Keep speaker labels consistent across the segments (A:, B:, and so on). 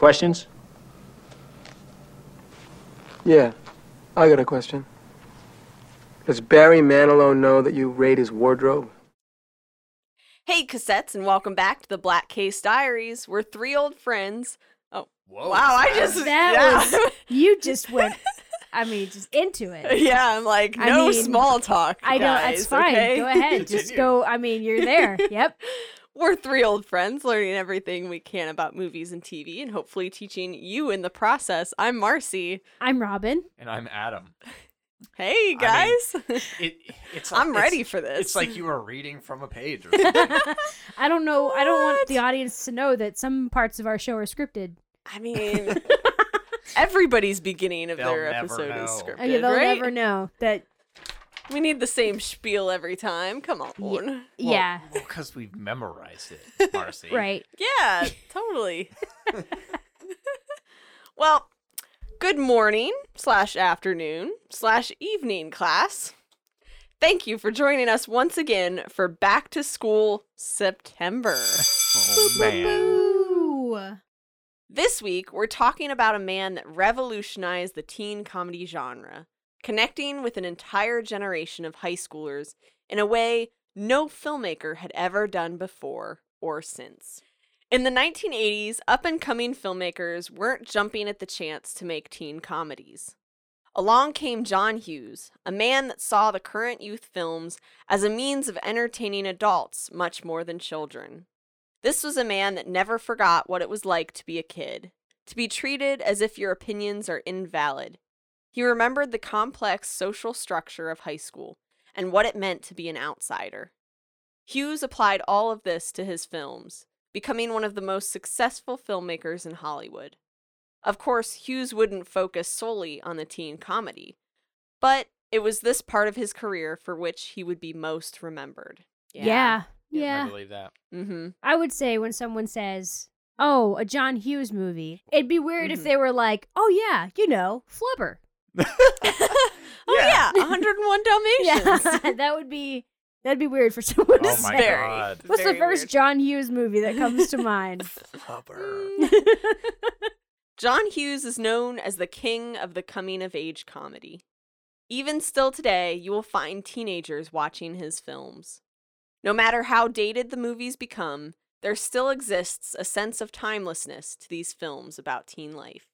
A: questions?
B: Yeah, I got a question. Does Barry Manilow know that you raid his wardrobe?
C: Hey, cassettes, and welcome back to the Black Case Diaries. We're three old friends. Oh,
D: Whoa.
C: wow! I just
E: That
C: yeah.
E: was you just went. I mean, just into it.
C: yeah. I'm like
E: I
C: no
E: mean,
C: small talk.
E: I know that's fine.
C: okay?
E: Go ahead, just go. I mean, you're there. Yep.
C: We're three old friends learning everything we can about movies and TV, and hopefully teaching you in the process. I'm Marcy.
E: I'm Robin.
D: And I'm Adam.
C: Hey
D: I mean,
C: guys,
D: It, it's
C: I'm
D: it's-
C: ready for this.
D: It's like you were reading from a page. Or something.
E: I don't know. I don't want the audience to know that some parts of our show are scripted.
C: I mean, everybody's beginning of
D: They'll
C: their
D: never
C: episode is scripted,
E: Oh, yeah, they'll
C: right?
E: never know that.
C: We need the same spiel every time. Come on.
D: Well,
E: yeah.
D: because we've memorized it, Marcy.
E: Right.
C: Yeah, totally. well, good morning slash afternoon slash evening class. Thank you for joining us once again for Back to School September.
D: Oh man.
C: This week, we're talking about a man that revolutionized the teen comedy genre, connecting with an entire generation of high schoolers in a way no filmmaker had ever done before or since. In the 1980s, up and coming filmmakers weren't jumping at the chance to make teen comedies. Along came John Hughes, a man that saw the current youth films as a means of entertaining adults much more than children. This was a man that never forgot what it was like to be a kid, to be treated as if your opinions are invalid. He remembered the complex social structure of high school and what it meant to be an outsider. Hughes applied all of this to his films, becoming one of the most successful filmmakers in Hollywood. Of course, Hughes wouldn't focus solely on the teen comedy, but it was this part of his career for which he would be most remembered.
E: Yeah.
D: I
E: Yeah.
D: believe that.
C: Mm-hmm.
E: I would say when someone says, "Oh, a John Hughes movie," it'd be weird if
C: Mhm.
E: they were like, "Oh yeah, you know, Flubber."
C: oh yeah, 101 Dalmatians.
E: Yeah, that would be that'd be weird for someone to
D: Oh my
E: say.
C: Very.
D: god.
E: What's the first
C: weird.
E: John Hughes movie that comes to mind?
D: Flubber.
C: John Hughes is known as the king of the coming of age comedy. Even still today, you will find teenagers watching his films. No matter how dated the movies become, there still exists a sense of timelessness to these films about teen life.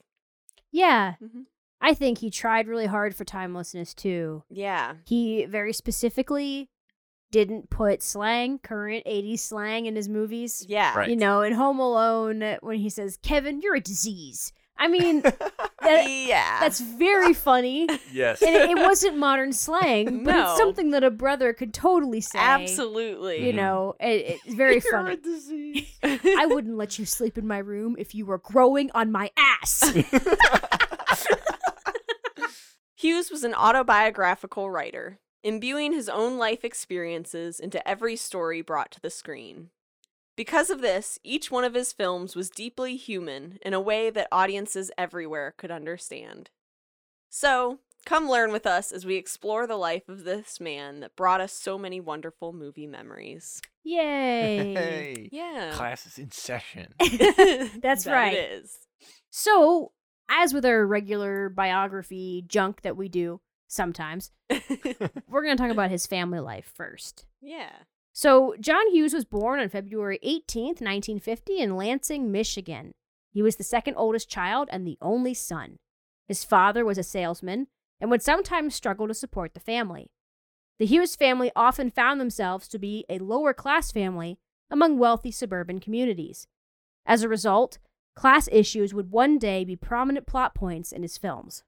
E: yeah,
C: Mhm.
E: I think he tried really hard for timelessness too.
C: Yeah.
E: He very specifically didn't put slang, current 80s slang in his movies.
C: Yeah.
D: Right.
E: You know, in Home Alone, when he says, Kevin, you're a disease. I mean, that,
C: yeah.
E: that's very funny.
D: yes.
E: And it, it wasn't modern slang, but
C: No.
E: it's something that a brother could totally say.
C: Absolutely.
E: You mm-hmm. know, it, it's very
D: You're
E: funny.
D: a disease.
E: I wouldn't let you sleep in my room if you were growing on my ass.
C: Hughes was an autobiographical writer, imbuing his own life experiences into every story brought to the screen. Because of this, each one of his films was deeply human in a way that audiences everywhere could understand. So, come learn with us as we explore the life of this man that brought us so many wonderful movie memories.
E: Yay.
D: Hey.
C: Yeah.
D: Class is in session.
E: That's
C: That
E: right.
C: It is.
E: So, as with our regular biography junk that we do sometimes, we're going to talk about his family life first.
C: yeah.
E: So, John Hughes was born on February 18th, 1950, in Lansing, Michigan. He was the second oldest child and the only son. His father was a salesman and would sometimes struggle to support the family. The Hughes family often found themselves to be a lower class family among wealthy suburban communities. As a result, class issues would one day be prominent plot points in his films.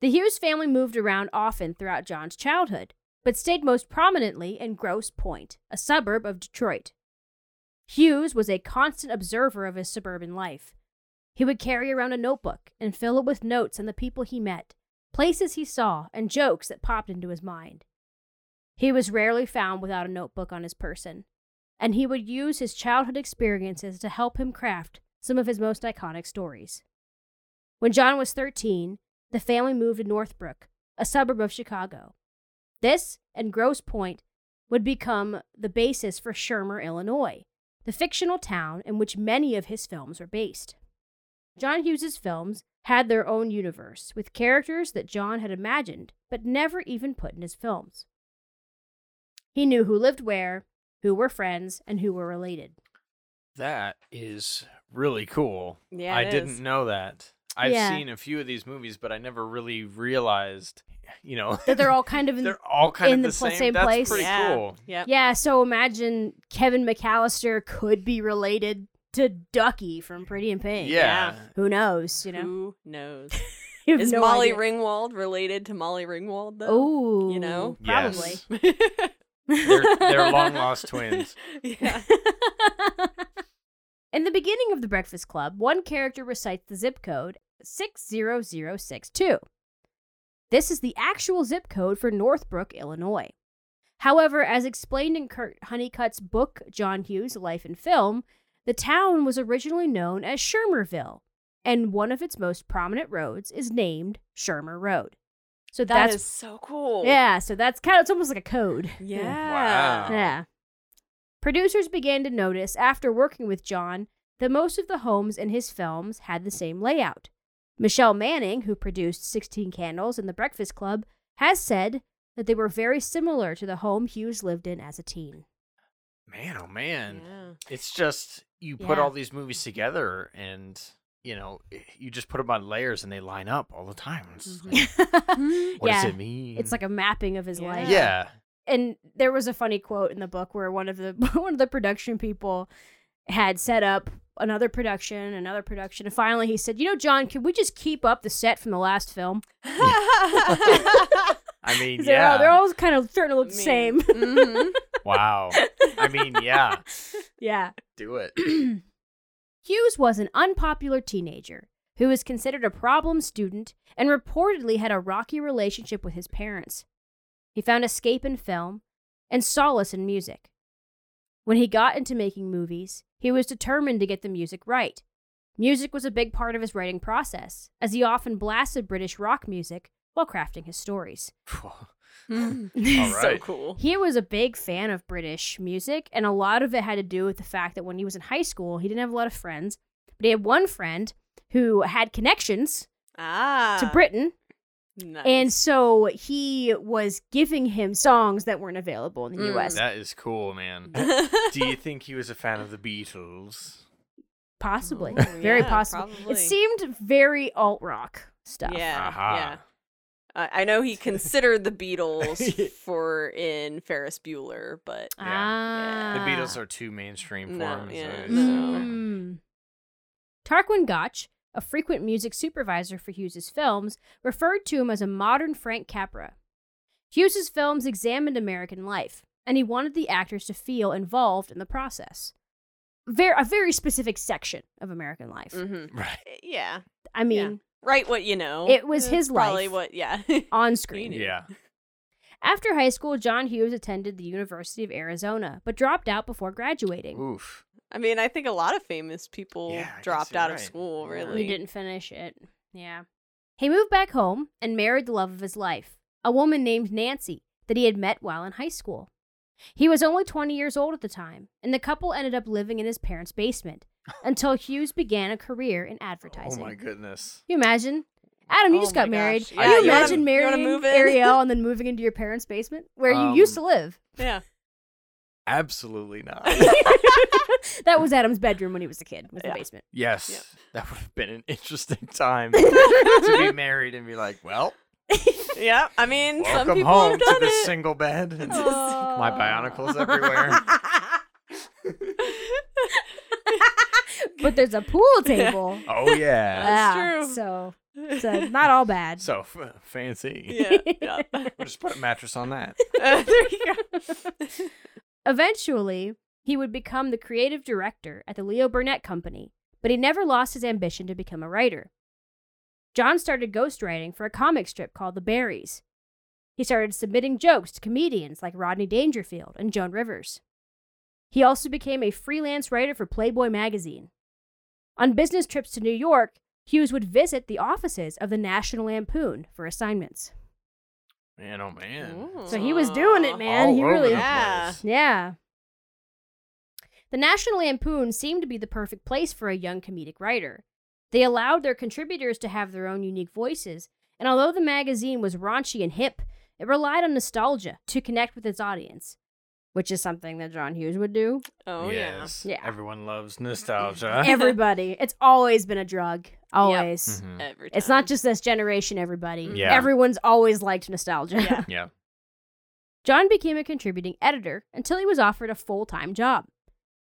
E: The Hughes family moved around often throughout John's childhood but stayed most prominently in Grosse Pointe, a suburb of Detroit. Hughes was a constant observer of his suburban life. He would carry around a notebook and fill it with notes on the people he met, places he saw, and jokes that popped into his mind. He was rarely found without a notebook on his person, and he would use his childhood experiences to help him craft some of his most iconic stories. When John was 13, the family moved to Northbrook, a suburb of Chicago. This and Grosse Pointe would become the basis for Shermer, Illinois, the fictional town in which many of his films were based. John Hughes's films had their own universe with characters that John had imagined but never even put in his films. He knew who lived where, who were friends, and who were related.
D: That is really cool.
C: Yeah,
D: I
C: it
D: didn't
C: is.
D: know that. I've
E: Yeah.
D: seen a few of these movies, but I never really realized, you know,
E: That they're all kind of in
D: they're all kind
E: in
D: of
E: the
D: the,
E: pl-
D: same.
E: same
D: That's
E: place.
D: pretty
C: yeah.
D: cool.
C: Yep.
E: Yeah, so imagine Kevin McAllister could be related to Ducky from Pretty in Pink.
D: Yeah.
E: Who knows, you know?
C: Who knows? Is
E: no
C: Molly
E: idea.
C: Ringwald related to Molly Ringwald though?
E: Oh,
C: you know?
E: probably.
D: Yes. They're, they're long lost twins.
C: yeah.
E: In the beginning of the Breakfast Club, one character recites the zip code 60062. This is the actual zip code for Northbrook, Illinois. However, as explained in Kirk Honeycutt's book, John Hughes' Life and Film, the town was originally known as Shermerville, and one of its most prominent roads is named Shermer Road. So
C: That
E: that's
C: is so cool.
E: yeah, so that's kind of it's almost like a code.
C: Yeah.
D: Wow.
E: Yeah. Producers began to notice after working with John that most of the homes in his films had the same layout. Michelle Manning, who produced 16 Candles and The Breakfast Club, has said that they were very similar to the home Hughes lived in as a teen.
D: Man, oh man.
C: Yeah.
D: It's just you put
E: Yeah.
D: all these movies together and you know, you just put them on layers and they line up all the time. It's
C: Mhm.
D: like, what
E: Mm-hmm. yeah.
D: does it mean?
E: It's like a mapping of his
C: Yeah.
E: life.
D: yeah.
E: And there was a funny quote in the book where one of the one of the production people had set up another production, another production, and finally he said, "You know, John, can we just keep up the set from the last film?"
D: I mean,
E: 'Cause they're,
D: yeah.
E: all, they're all kind of starting to look the same.
C: Mhm.
D: wow. I mean, yeah.
E: yeah.
D: Do it.
E: Hughes was an unpopular teenager who was considered a problem student and reportedly had a rocky relationship with his parents. He found escape in film and solace in music. When he got into making movies, he was determined to get the music right. Music was a big part of his writing process, as he often blasted British rock music while crafting his stories.
D: All
C: So cool.
E: He was a big fan of British music, and a lot of it had to do with the fact that when he was in high school, he didn't have a lot of friends, but he had one friend who had connections
C: Ah.
E: to Britain,
C: Nice.
E: and so he was giving him songs that weren't available in the
C: Mm.
E: U.S.
D: That is cool, man. Do you think he was a fan of the Beatles?
E: Possibly,
C: Oh,
E: very
C: yeah,
E: possible.
C: probably.
E: It seemed very alt rock stuff.
C: Yeah.
D: Aha.
C: Yeah. I I know he considered the Beatles for in Ferris Bueller, but
E: Ah,
D: The Beatles are too mainstream for
C: No,
D: him.
C: yeah,
D: it's,
C: no.
D: uh,
E: Mm. Tarquin Gotch, a frequent music supervisor for Hughes's films, referred to him as a modern Frank Capra. Hughes's films examined American life, and he wanted the actors to feel involved in the process. Ver- a very specific section of American life.
C: Mm-hmm.
D: Right.
C: yeah,
E: I mean,
C: write what you know.
E: It was
C: That's
E: his
C: probably
E: life.
C: what. Yeah.
E: on screen.
C: Screen.
D: Yeah.
E: After high school, John Hughes attended the University of Arizona, but dropped out before graduating.
D: Oof.
C: I mean, I think a lot of famous people
D: Yeah,
C: dropped
D: you're
C: out of school. Really.
E: He didn't finish it. Yeah. He moved back home and married the love of his life, a woman named Nancy that he had met while in high school. He was only 20 years old at the time, and the couple ended up living in his parents' basement until Hughes began a career in advertising.
D: Oh my goodness.
E: Can you imagine? Adam, you
C: Oh
E: just got married.
C: gosh.
E: Can
C: Yeah,
E: you
C: you
E: imagine
C: wanna
E: marrying
C: move in?
E: Ariel and then moving into your parents' basement where you used to
D: Um,
E: live?
C: Yeah.
D: Absolutely not.
E: that was Adam's bedroom when he was a kid, was
C: Yeah.
E: the basement.
D: yes.
C: Yep.
D: That would have been an interesting time to be married and be like, well,
C: Yeah. I mean, some
D: welcome
C: people
D: home
C: have
D: to
C: done
D: this
C: it.
D: single bed. and. My bionicles everywhere.
E: but there's a pool table.
D: Oh, yeah.
C: That's
E: Yeah,
C: true.
E: So, so not all bad.
D: So f- fancy.
C: yeah. Yeah.
D: We'll just put a mattress on that.
C: Uh, there you go.
E: Eventually, he would become the creative director at the Leo Burnett Company, but he never lost his ambition to become a writer. John started ghostwriting for a comic strip called The Berries. He started submitting jokes to comedians like Rodney Dangerfield and Joan Rivers. He also became a freelance writer for Playboy magazine. On business trips to New York, Hughes would visit the offices of the National Lampoon for assignments.
D: Man, oh man.
E: So he was doing it, man.
D: All
E: he
D: over
E: really
D: the
C: Yeah.
E: Yeah. The National Lampoon seemed to be the perfect place for a young comedic writer. They allowed their contributors to have their own unique voices, and although the magazine was raunchy and hip, it relied on nostalgia to connect with its audience, which is something that John Hughes would do.
C: Oh
D: yes.
E: Yeah.
D: Everyone loves nostalgia.
E: Everybody. it's always been a drug. Always.
C: Yeah. Every
E: It's not just this generation, everybody.
D: Yeah.
E: Everyone's always liked nostalgia.
C: Yeah.
D: Yeah.
E: John became a contributing editor until he was offered a full time job.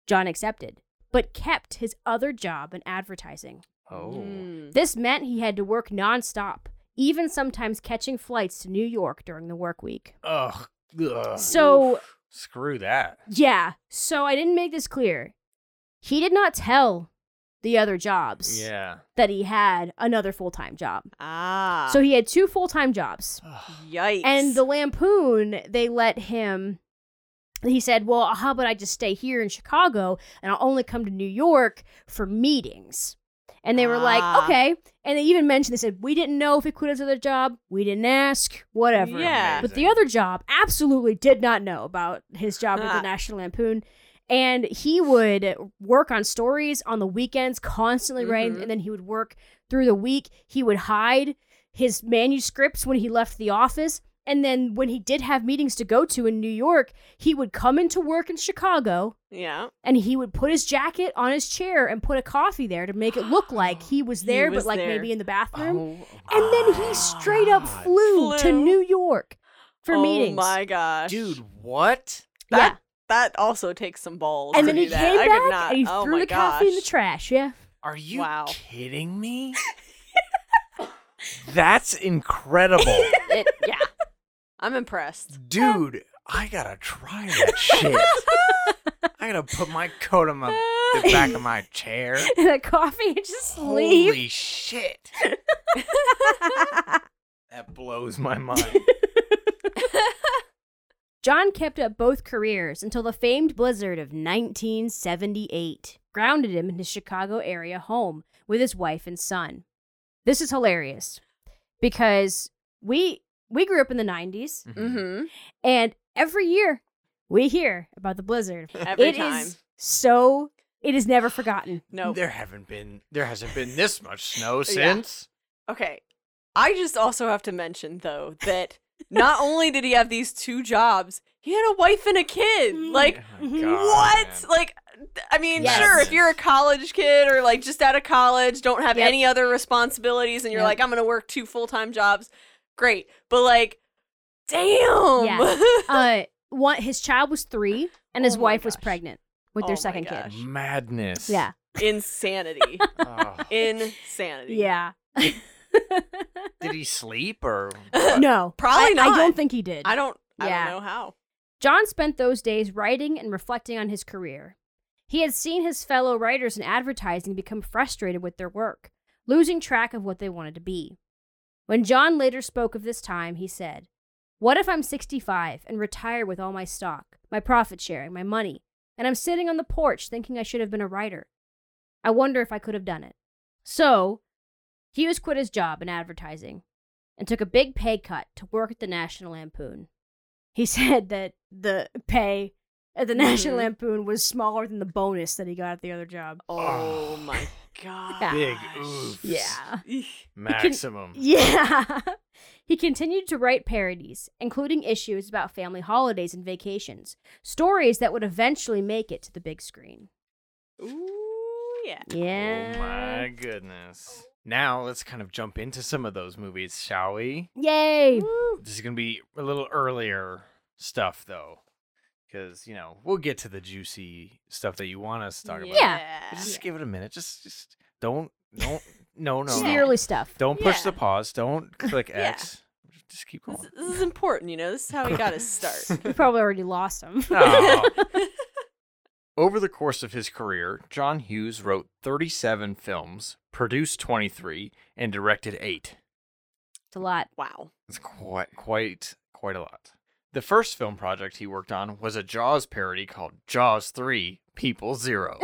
E: John accepted, but kept his other job in advertising.
D: Oh.
C: Mm.
E: This meant he had to work nonstop, even sometimes catching flights to New York during the work week.
D: Ugh. Ugh.
E: So,
D: Screw that.
E: yeah, so I didn't make this clear. He did not tell the other jobs
D: Yeah.
E: that he had another full time job.
C: Ah.
E: So he had two full time jobs.
C: Yikes.
E: And the Lampoon, they let him. He said, "Well, how about I just stay here in Chicago and I'll only come to New York for meetings." And they were
C: Ah.
E: like, "Okay." And they even mentioned they said, "We didn't know if he quit his other job. We didn't ask. Whatever."
C: Yeah.
E: But the other job absolutely did not know about his job with the National Lampoon. And he would work on stories on the weekends, constantly writing,
C: Mhm.
E: and then he would work through the week. He would hide his manuscripts when he left the office. And then when he did have meetings to go to in New York, he would come into work in Chicago
C: yeah.
E: and he would put his jacket on his chair and put a coffee there to make it look like he was
C: He
E: there,
C: was
E: but like
C: there.
E: maybe in the bathroom.
D: Oh,
E: And then he ah. straight up
D: God.
E: flew, to New York for
C: oh
E: meetings.
C: Oh my gosh.
D: Dude, what?
E: yeah.
C: That that also takes some balls.
E: And
C: to
E: then he
C: do that.
E: came
C: I
E: back
C: not.
E: and he
C: oh
E: threw
C: my
E: the coffee in the trash. Yeah.
D: Are you
C: Wow.
D: kidding me? That's incredible.
C: It, yeah. I'm impressed.
D: Dude, I gotta try that shit. I gotta put my coat on my, the back of my chair.
E: and the coffee and just leave.
D: Holy shit. That blows my mind.
E: John kept up both careers until the famed blizzard of 1978 grounded him in his Chicago area home with his wife and son. This is hilarious because we we grew up in the 90s
C: Mm-hmm.
E: and every year we hear about the blizzard.
C: Every
E: It is
C: time.
E: so it is never forgotten.
C: No.
D: There haven't been there hasn't been this much snow
C: Yeah.
D: since.
C: Okay. I just also have to mention though that not only did he have these two jobs, he had a wife and a kid. Like
D: Oh my
E: Mhm.
D: God,
C: what?
D: man.
C: Like I mean,
E: Yes.
C: sure, if you're a college kid or like just out of college, don't have
E: Yep.
C: any other responsibilities and you're
E: Yep.
C: like I'm going to work two full-time jobs, great. But like damn.
E: Yeah. Uh one his child was 3 and his
C: Oh my
E: wife was pregnant with
C: Oh
E: their second
C: gosh.
E: kid.
D: Madness.
E: Yeah.
C: Insanity.
D: Oh.
C: Insanity.
E: Yeah.
D: Did he sleep or
E: no.
C: Probably
E: I, I don't think he did.
C: I don't I
E: Yeah.
C: don't know how.
E: John spent those days writing and reflecting on his career. He had seen his fellow writers in advertising become frustrated with their work, losing track of what they wanted to be. When John later spoke of this time, he said, What if I'm 65 and retire with all my stock, my profit sharing, my money, and I'm sitting on the porch thinking I should have been a writer? I wonder if I could have done it. So, Hughes quit his job in advertising and took a big pay cut to work at the National Lampoon. He said that the pay at the National
C: Mhm.
E: Lampoon was smaller than the bonus that he got at the other job.
C: Oh my god.
D: Big oof.
E: Yeah.
D: maximum?
E: Yeah. he continued to write parodies, including issues about family holidays and vacations, stories that would eventually make it to the big screen.
C: Ooh, yeah.
E: Yeah.
D: Oh my goodness. Now let's kind of jump into some of those movies, shall we?
E: Yay.
D: This is going to be a little earlier stuff though. Because, you know, we'll get to the juicy stuff that you want us to talk about.
E: Yeah.
D: But just give it a minute. Just just don't don't no no.
E: Just
D: no.
E: early stuff.
D: Don't push
C: Yeah.
D: the pause. Don't click
C: Yeah.
D: X. Just keep going.
C: this is important, you know. This is how we got his start.
E: We probably already lost him.
D: Aw. Over the course of his career, John Hughes wrote 37 films, produced 23, and directed 8.
E: It's a lot.
C: wow.
D: It's quite quite quite a lot. The first film project he worked on was a Jaws parody called Jaws 3: People Zero.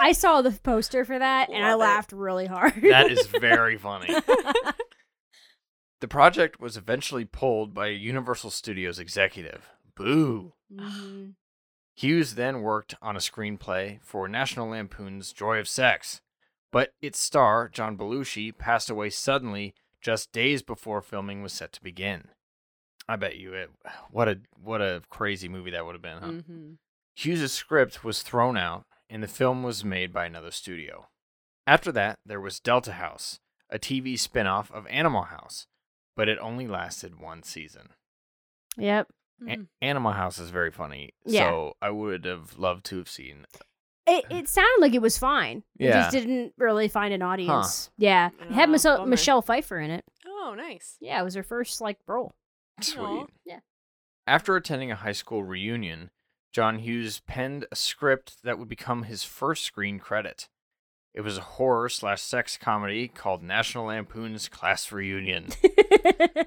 E: I saw the poster for that and I
C: Love it.
E: laughed really hard.
D: that is very funny. The project was eventually pulled by a Universal Studios executive. Boo.
E: Mhm.
D: Hughes then worked on a screenplay for National Lampoon's Joy of Sex, But its star, John Belushi, passed away suddenly just days before filming was set to begin. I bet you it. What a what a crazy movie that would have been. Huh?
C: Mm-hmm.
D: Hughes' script was thrown out, and the film was made by another studio. After that, there was Delta House, a TV spin off of Animal House, but it only lasted one season.
E: Yep.
D: A- mm-hmm. Animal House is very funny,
E: Yeah.
D: so I would have loved to have seen.
E: It, uh, it sounded like it was fine. It
D: Yeah.
E: just didn't really find an audience. Yeah. It had
C: Oh,
E: Michelle. Michelle Pfeiffer in it.
C: Oh, nice.
E: Yeah, it was her first like role.
D: Sweet.
E: Yeah.
D: After attending a high school reunion, John Hughes penned a script that would become his first screen credit. It was a horror slash sex comedy called National Lampoon's Class Reunion.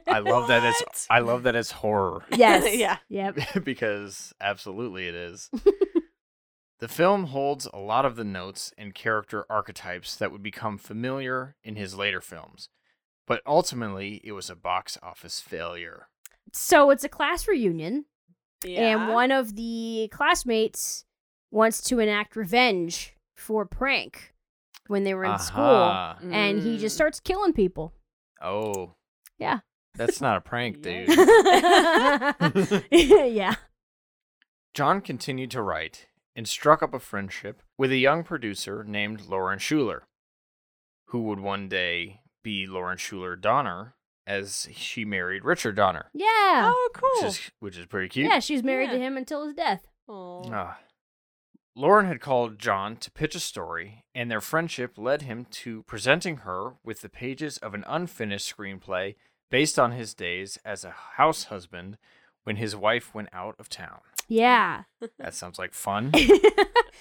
D: I love that it's I love that it's horror
E: yes.
C: Yeah.
E: Yep.
D: because absolutely it is. the film holds a lot of the notes and character archetypes that would become familiar in his later films, but ultimately it was a box office failure.
E: So it's a class reunion,
C: Yeah.
E: and one of the classmates wants to enact revenge for a prank when they were in school,
D: Aha.
E: and he just
C: Mm.
E: starts killing people.
D: Oh.
E: Yeah.
D: That's not a prank, dude.
E: yeah.
D: John continued to write and struck up a friendship with a young producer named Lauren Shuler, who would one day be Lauren Shuler Donner as she married Richard Donner,
E: Yeah.
C: Oh, cool.
D: which is which is pretty cute.
E: Yeah, she's married to him until his death.
C: Aw.
D: Ah. Lauren had called John to pitch a story, and their friendship led him to presenting her with the pages of an unfinished screenplay based on his days as a house husband when his wife went out of town.
E: Yeah.
D: That sounds like fun.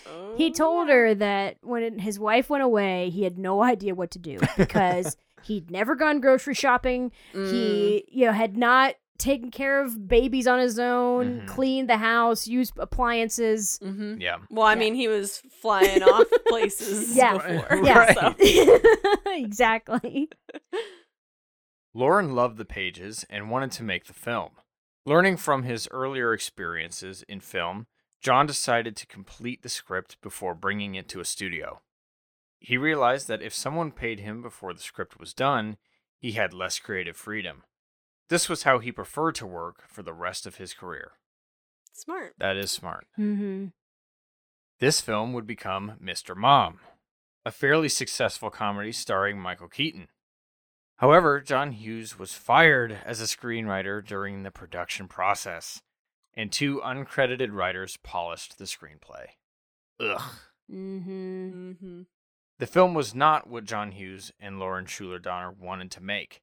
C: Oh,
E: he told her that when his wife went away, he had no idea what to do because he'd never gone grocery shopping.
C: Mm.
E: He, you know, had not taken care of babies on his own,
D: Mhm.
E: cleaned the house, used appliances.
C: Mm-hmm.
D: Yeah.
C: Well, I
E: Yeah.
C: mean, he was flying off places
E: Yeah.
C: before.
E: Yeah.
C: so-
E: exactly.
D: Lauren loved the pages and wanted to make the film. Learning from his earlier experiences in film, John decided to complete the script before bringing it to a studio. He realized that if someone paid him before the script was done, he had less creative freedom. This was how he preferred to work for the rest of his career.
C: Smart.
D: That is smart.
E: Mm-hmm.
D: This film would become Mr. Mom, a fairly successful comedy starring Michael Keaton. However, John Hughes was fired as a screenwriter during the production process, and two uncredited writers polished the screenplay. Ugh.
E: Mm-hmm.
C: Mm-hmm.
D: The film was not what John Hughes and Lauren Shuler Donner wanted to make,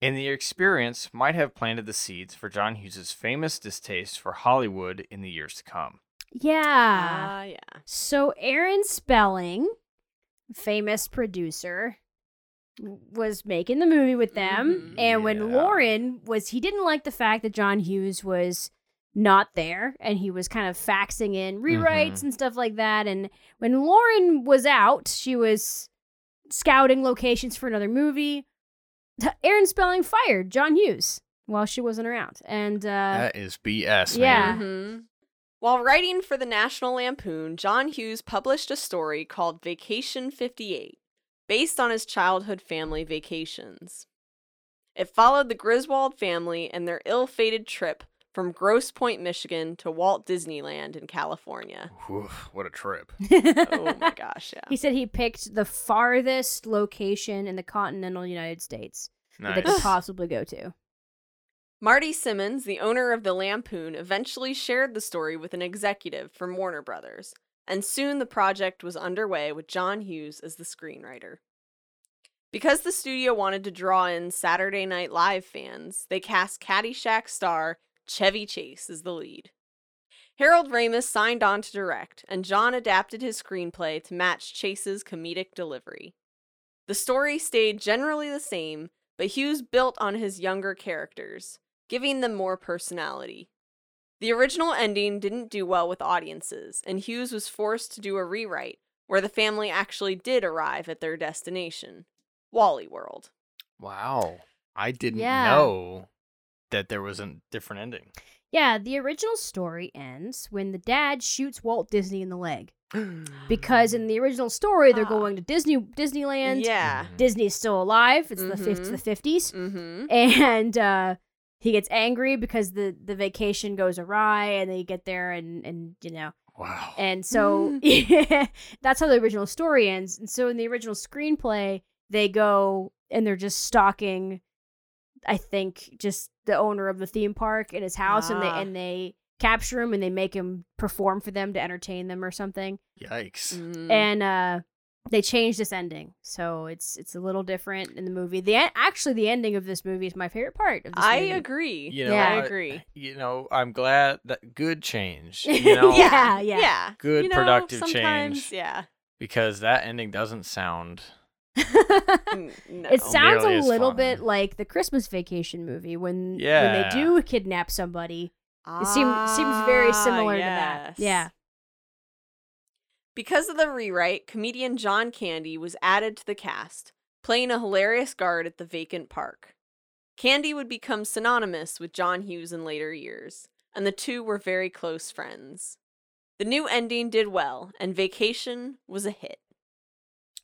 D: and the experience might have planted the seeds for John Hughes's famous distaste for Hollywood in the years to come.
E: Yeah.
C: Ah, yeah.
E: So Aaron Spelling, famous producer, was making the movie with them,
C: Mhm.
E: and when Lauren was, he didn't like the fact that John Hughes was not there, and he was kind of faxing in rewrites
D: Mhm.
E: and stuff like that. And when Lauren was out, she was scouting locations for another movie. Aaron Spelling fired John Hughes while she wasn't around, and uh,
D: that is BS,
E: yeah.
D: man.
C: hmm While writing for the National Lampoon, John Hughes published a story called Vacation 58, based on his childhood family vacations. It followed the Griswold family and their ill fated trip from Grosse Pointe, Michigan to Walt Disneyland in California.
D: Whew, what a trip.
C: Oh my gosh, yeah.
E: He said he picked the farthest location in the continental United States that they could possibly go to.
C: Matty Simmons, the owner of the Lampoon, eventually shared the story with an executive from Warner Brothers, and soon the project was underway with John Hughes as the screenwriter. Because the studio wanted to draw in Saturday Night Live fans, they cast Caddyshack star Chevy Chase is the lead. Harold Ramis signed on to direct, and John adapted his screenplay to match Chase's comedic delivery. The story stayed generally the same, but Hughes built on his younger characters, giving them more personality. The original ending didn't do well with audiences, and Hughes was forced to do a rewrite where the family actually did arrive at their destination, Wally World.
D: Wow. I didn't
E: Yeah.
D: know that there was a different ending.
E: Yeah, the original story ends when the dad shoots Walt Disney in the leg. Because in the original story, they're
C: Ah.
E: going to Disney Disneyland.
C: Yeah.
E: Disney's still alive. It's the fif- it's
C: Mhm.
E: the fifties,
C: Mm-hmm.
E: and uh, he gets angry because the the vacation goes awry, and they get there, and and you know,
D: Wow.
E: and so yeah, that's how the original story ends. And so in the original screenplay, they go and they're just stalking, I think, just the owner of the theme park in his house, and they
C: Ah.
E: and they capture him and they make him perform for them to entertain them or something.
D: Yikes.
C: Mm-hmm.
E: And uh, they changed this ending, so it's it's a little different in the movie. The en- actually the ending of this movie is my favorite part of this movie.
C: I
E: movie.
C: agree.
D: You know,
E: Yeah.
C: I
D: I-
C: agree.
D: You know, I'm glad that good change. You know,
E: Yeah, yeah.
C: yeah.
D: good
C: You know,
D: productive change
C: Yeah.
D: because that ending doesn't sound.
C: N- no.
E: It sounds
D: Nearly
E: a little
D: fun.
E: bit like the Christmas Vacation movie when when they do kidnap somebody. It seem, seems very
C: Ah,
E: similar to that. Yeah.
C: Because of the rewrite, comedian John Candy was added to the cast, playing a hilarious guard at the vacant park. Candy would become synonymous with John Hughes in later years, and the two were very close friends. The new ending did well, and Vacation was a hit.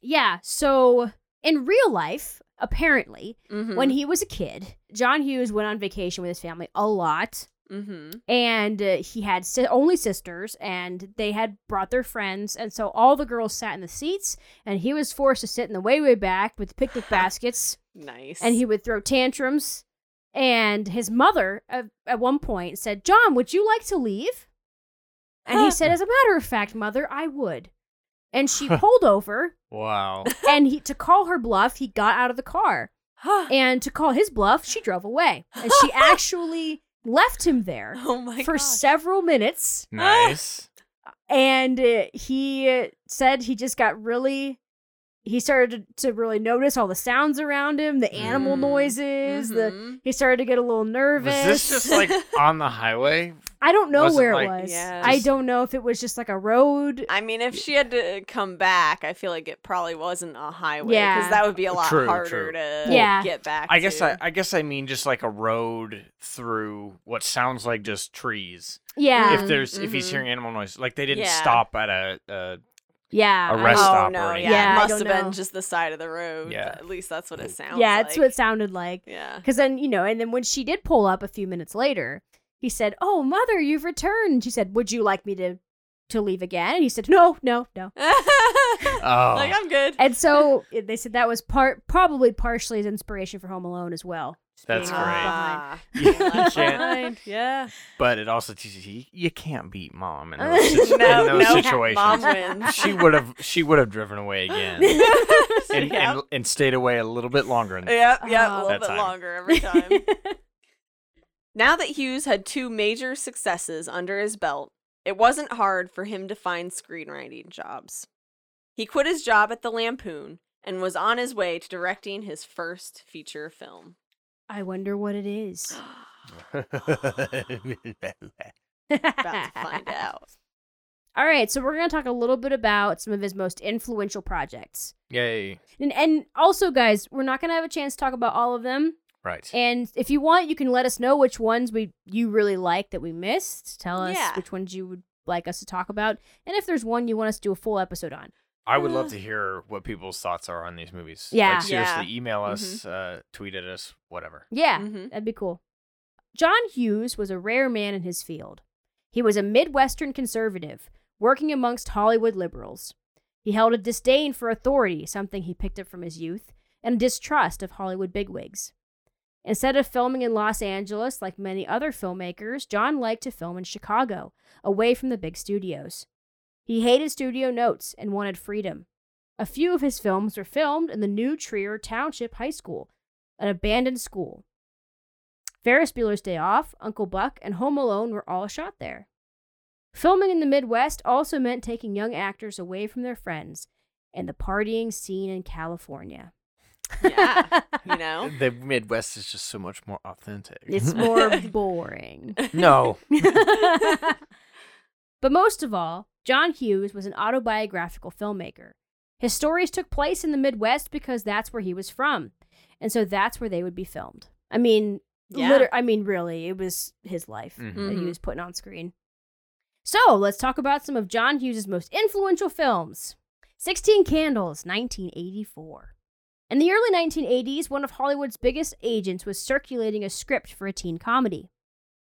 E: Yeah. So in real life, apparently,
C: Mm-hmm.
E: when he was a kid, John Hughes went on vacation with his family a lot.
C: mm-hmm.
E: and uh, he had si- only sisters and they had brought their friends and so all the girls sat in the seats and he was forced to sit in the way way back with picnic baskets
C: Nice.
E: and he would throw tantrums and his mother uh, at one point said john would you like to leave and he said as a matter of fact mother i would and she pulled over
D: Wow.
E: and he to call her bluff he got out of the car and to call his bluff she drove away and she actually left him there
C: oh my
E: for
C: gosh.
E: several minutes
D: Nice.
E: and uh, he uh, said he just got really he started to, to really notice all the sounds around him the animal
C: Mm.
E: noises the
C: Mhm.
E: he started to get a little nervous
D: Was this just like on the highway?
E: i don't know
D: was it
E: where
D: like-
E: it was
C: Yeah.
E: i don't know if it was just like a road
C: I mean, if she had to come back, I feel like it probably wasn't a highway.
E: Yeah.
C: Because that would be a lot
D: True,
C: harder
D: true.
C: to
E: Yeah.
C: get back
D: I guess
C: to.
D: I, I guess I mean just like a road through what sounds like just trees.
E: yeah
D: if there's if he's
C: mhm.
D: hearing animal noise, like they didn't
C: Yeah.
D: stop at a, a
E: yeah
D: a
E: I-
D: rest
C: oh,
D: stop
C: no, yeah.
E: Yeah,
C: it must
E: don't
C: have been just the side of the road.
D: Yeah.
C: At least that's what it mm. sounds
E: yeah
C: like.
E: what it sounded like
C: Yeah.
E: because then you know and then when she did pull up a few minutes later he said oh mother you've returned she said would you like me to to leave again and he said no no no
D: Oh.
C: Like, I'm good.
E: And so they said that was part, probably partially his inspiration for Home Alone as well. Just
D: That's great.
E: left
C: Ah,
D: You can't-
C: behind. Yeah.
D: but it also teaches you you can't beat mom in those, situ-
C: No,
D: in those
C: no,
D: situations.
C: mom wins.
D: She would have she would have driven away again and,
C: Yep.
D: and and stayed away a little bit longer.
C: Yep, yep,
E: Oh.
C: a little bit
D: time.
C: longer every time. now that Hughes had two major successes under his belt, it wasn't hard for him to find screenwriting jobs. He quit his job at the Lampoon and was on his way to directing his first feature film.
E: I wonder what it is.
C: About to find out.
E: All right, so we're going to talk a little bit about some of his most influential projects.
D: Yay!
E: And, and also, guys, we're not going to have a chance to talk about all of them.
D: Right.
E: And if you want, you can let us know which ones we you really like that we missed. Tell us
C: Yeah.
E: which ones you would like us to talk about, and if there's one you want us to do a full episode on.
D: I would love to hear what people's thoughts are on these movies.
E: Yeah.
D: Like seriously,
C: Yeah.
D: email us, uh, tweet at us, whatever.
E: Yeah,
C: Mhm.
E: that'd be cool. John Hughes was a rare man in his field. He was a Midwestern conservative, working amongst Hollywood liberals. He held a disdain for authority, something he picked up from his youth, and a distrust of Hollywood bigwigs. Instead of filming in Los Angeles like many other filmmakers, John liked to film in Chicago, away from the big studios. He hated studio notes and wanted freedom. A few of his films were filmed in the New Trier Township High School, an abandoned school. Ferris Bueller's Day Off, Uncle Buck, and Home Alone were all shot there. Filming in the Midwest also meant taking young actors away from their friends and the partying scene in California.
C: Yeah, you know?
D: The Midwest is just so much more authentic.
E: It's more boring.
D: no.
E: but most of all, John Hughes was an autobiographical filmmaker. His stories took place in the Midwest because that's where he was from. And so that's where they would be filmed. I mean,
C: Yeah.
E: liter- I mean, really, it was his life
D: Mhm.
E: that he
C: Mhm.
E: was putting on screen. So let's talk about some of John Hughes' most influential films. 16 Candles, 1984. In the early 1980s, one of Hollywood's biggest agents was circulating a script for a teen comedy.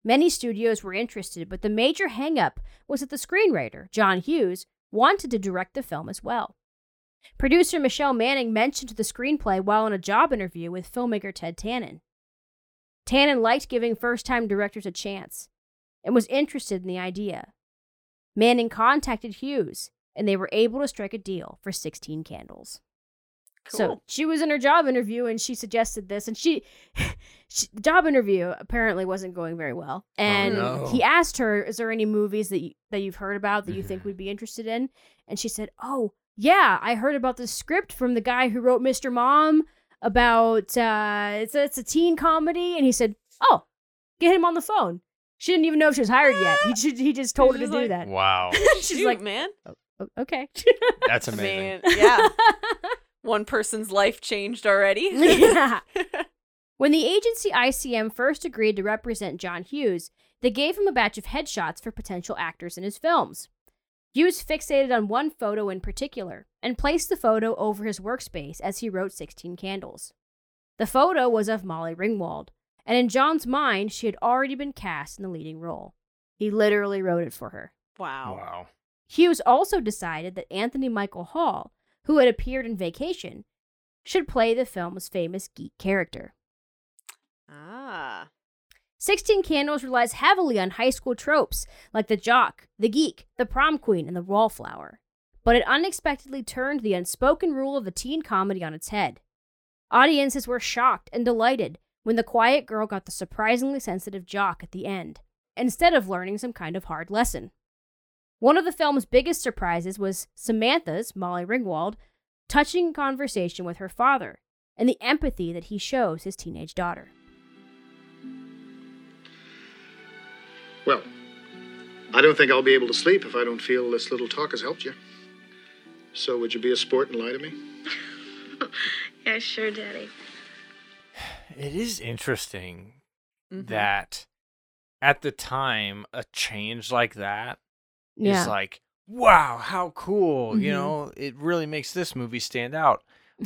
E: Many studios were interested, but the major hangup was that the screenwriter, John Hughes, wanted to direct the film as well. Producer Michelle Manning mentioned the screenplay while in a job interview with filmmaker Ned Tanen. Tanen liked giving first time directors a chance and was interested in the idea. Manning contacted Hughes, and they were able to strike a deal for 16 candles. So she was in her job interview and she suggested this, and she, she the job interview apparently wasn't going very well. And
D: no.
E: he asked her, "Is there any movies that you, that you've heard about that you think we'd be interested in?" And she said, "Oh, yeah, I heard about the script from the guy who wrote Mr. Mom about uh, it's a, it's a teen comedy." And he said, "Oh, get him on the phone." She didn't even know if she was hired yet. He just, he just told her to
C: just
E: do that.
D: Wow.
E: She's
C: Shoot,
E: like,
C: man.
E: "O- "Okay."
D: That's
C: I
D: amazing.
C: mean, yeah. One person's life changed already.
E: Yeah. When the agency ICM first agreed to represent John Hughes, they gave him a batch of headshots for potential actors in his films. Hughes fixated on one photo in particular and placed the photo over his workspace as he wrote 16 Candles. The photo was of Molly Ringwald, and in John's mind, she had already been cast in the leading role. He literally wrote it for her.
C: wow.
D: Wow.
E: Hughes also decided that Anthony Michael Hall, who had appeared in Vacation, should play the film's famous geek character.
C: Ah.
E: 16 Candles relies heavily on high school tropes like the jock, the geek, the prom queen, and the wallflower. But it unexpectedly turned the unspoken rule of a teen comedy on its head. Audiences were shocked and delighted when the quiet girl got the surprisingly sensitive jock at the end, instead of learning some kind of hard lesson. One of the film's biggest surprises was Samantha's, Molly Ringwald, touching conversation with her father and the empathy that he shows his teenage daughter.
A: Well, I don't think I'll be able to sleep if I don't feel this little talk has helped you. So, would you be a sport and lie to me?
F: Yeah, sure, Daddy.
D: It is interesting
C: Mhm.
D: that at the time a change like that is
E: Yeah.
D: like, wow, how cool. You
E: Mhm.
D: know, it really makes this movie stand out.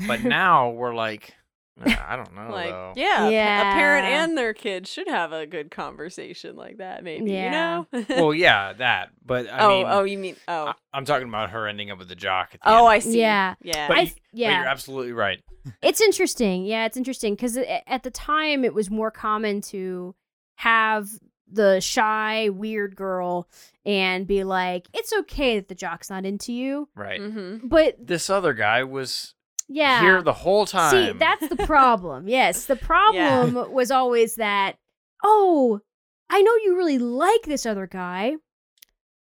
D: But now we're like, "Nah, I don't know
C: Like,
D: though.
C: yeah, a a parent and their kid should have a good conversation like that, maybe.
E: Yeah.
C: You know?
D: well, yeah, that. But I
C: oh,
D: mean,
C: oh, you mean oh,
D: I, I'm talking about her ending up with the jock at the
C: oh,
D: end.
C: I see.
E: Yeah.
C: yeah.
D: But
E: I
D: you-
E: th-
D: But you're absolutely right.
E: It's interesting. Yeah, it's interesting because at the time it was more common to have the shy, weird girl and be like, it's okay that the jock's not into you.
D: Right.
C: mm-hmm.
E: But
D: This other guy was
E: yeah.
D: here the whole time.
E: See, that's the problem. yes. The problem was always that, oh, I know you really like this other guy,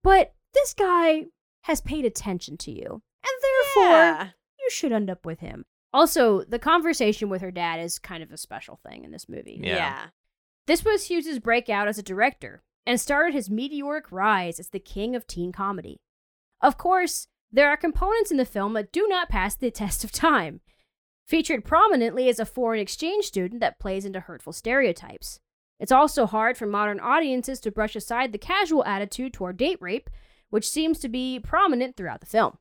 E: but this guy has paid attention to you. And therefore,
C: Yeah.
E: you should end up with him. Also, the conversation with her dad is kind of a special thing in this movie.
D: Yeah.
C: yeah.
E: This was Hughes' breakout as a director and started his meteoric rise as the king of teen comedy. Of course, there are components in the film that do not pass the test of time. Featured prominently is a foreign exchange student that plays into hurtful stereotypes. It's also hard for modern audiences to brush aside the casual attitude toward date rape, which seems to be prominent throughout the film.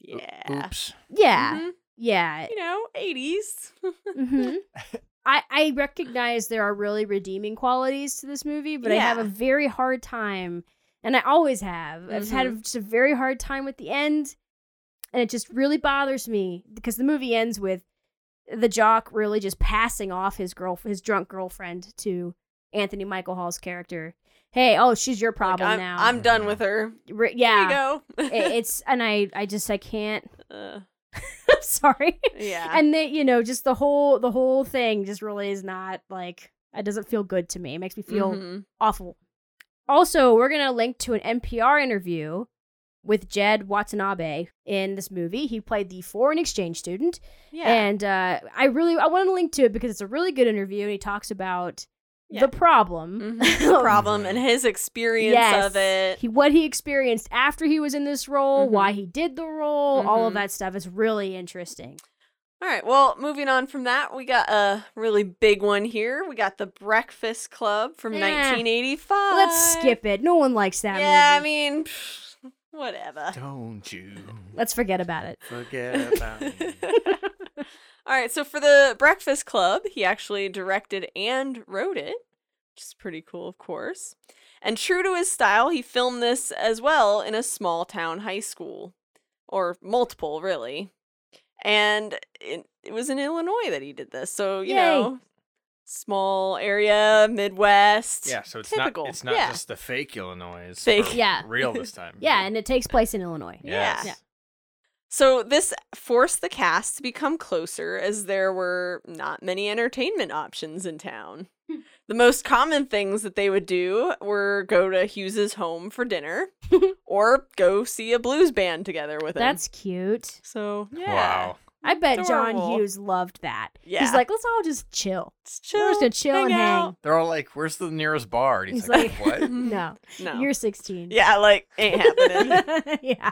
C: Yeah.
D: Oops.
E: Yeah,
C: Mhm.
E: yeah.
C: You know, 80s.
E: hmm I, I recognize there are really redeeming qualities to this movie, but I have a very hard time, and I always have. I've had a,
C: Mhm.
E: just a very hard time with the end, and it just really bothers me because the movie ends with the jock really just passing off his girl, his drunk girlfriend to Anthony Michael Hall's character. Hey, oh, she's your
C: Like,
E: problem
C: I'm,
E: now.
C: I'm done with her.
E: Re-
C: Here
E: yeah,
C: you go.
E: It- it's and I, I just I can't.
C: Uh,
E: I'm sorry.
C: yeah.
E: and then you know just the whole the whole thing just really is not like it doesn't feel good to me it makes me feel
C: Mhm.
E: awful also we're gonna link to an npr interview with jed watanabe in this movie he played the foreign exchange student
C: Yeah.
E: and uh, i really i want to link to it because it's a really good interview and he talks about
C: Yeah.
E: the problem
C: Mhm. problem and his experience
E: Yes.
C: of it.
E: he, what he experienced after he was in this role
C: Mhm.
E: why he did the role all of
C: Mhm.
E: that stuff is really interesting
C: All right. Well, moving on from that, we got a really big one here. We got The Breakfast Club from
E: Eh,
C: 1985.
E: Let's skip it. No one likes that
C: Yeah, I mean, pff, whatever.
D: Don't you
E: Let's forget about it.
D: forget about me.
C: All right, so for the Breakfast Club, he actually directed and wrote it, which is pretty cool, of course. And true to his style, he filmed this as well in a small town high school, or multiple, really. And it, it was in Illinois that he did this, so you
E: Yay.
C: know, small area, Midwest.
D: Yeah, so it's
C: typical.
D: not it's not
C: yeah.
D: just the fake Illinois. It's
C: Fake.
E: Yeah.
D: real this time.
E: Yeah, and it takes place in Illinois.
C: Yeah.
D: Yes.
E: Yeah.
C: So this forced the cast to become closer as there were not many entertainment options in town.
E: Hmm.
C: the most common things that they would do were go to Hughes's home for dinner or go see a blues band together with him.
E: That's cute.
C: so yeah.
D: Wow.
E: I bet John Hughes loved that.
C: Yeah.
E: He's like, let's all just chill.
C: Chill.
E: We're just gonna chill and hang.
C: out.
D: They're all like, "Where's the nearest bar?" And he's,
E: He's
D: like,
E: like,
D: "What?"
E: No,
C: No.
E: you're 16.
C: yeah, like ain't happening.
E: yeah.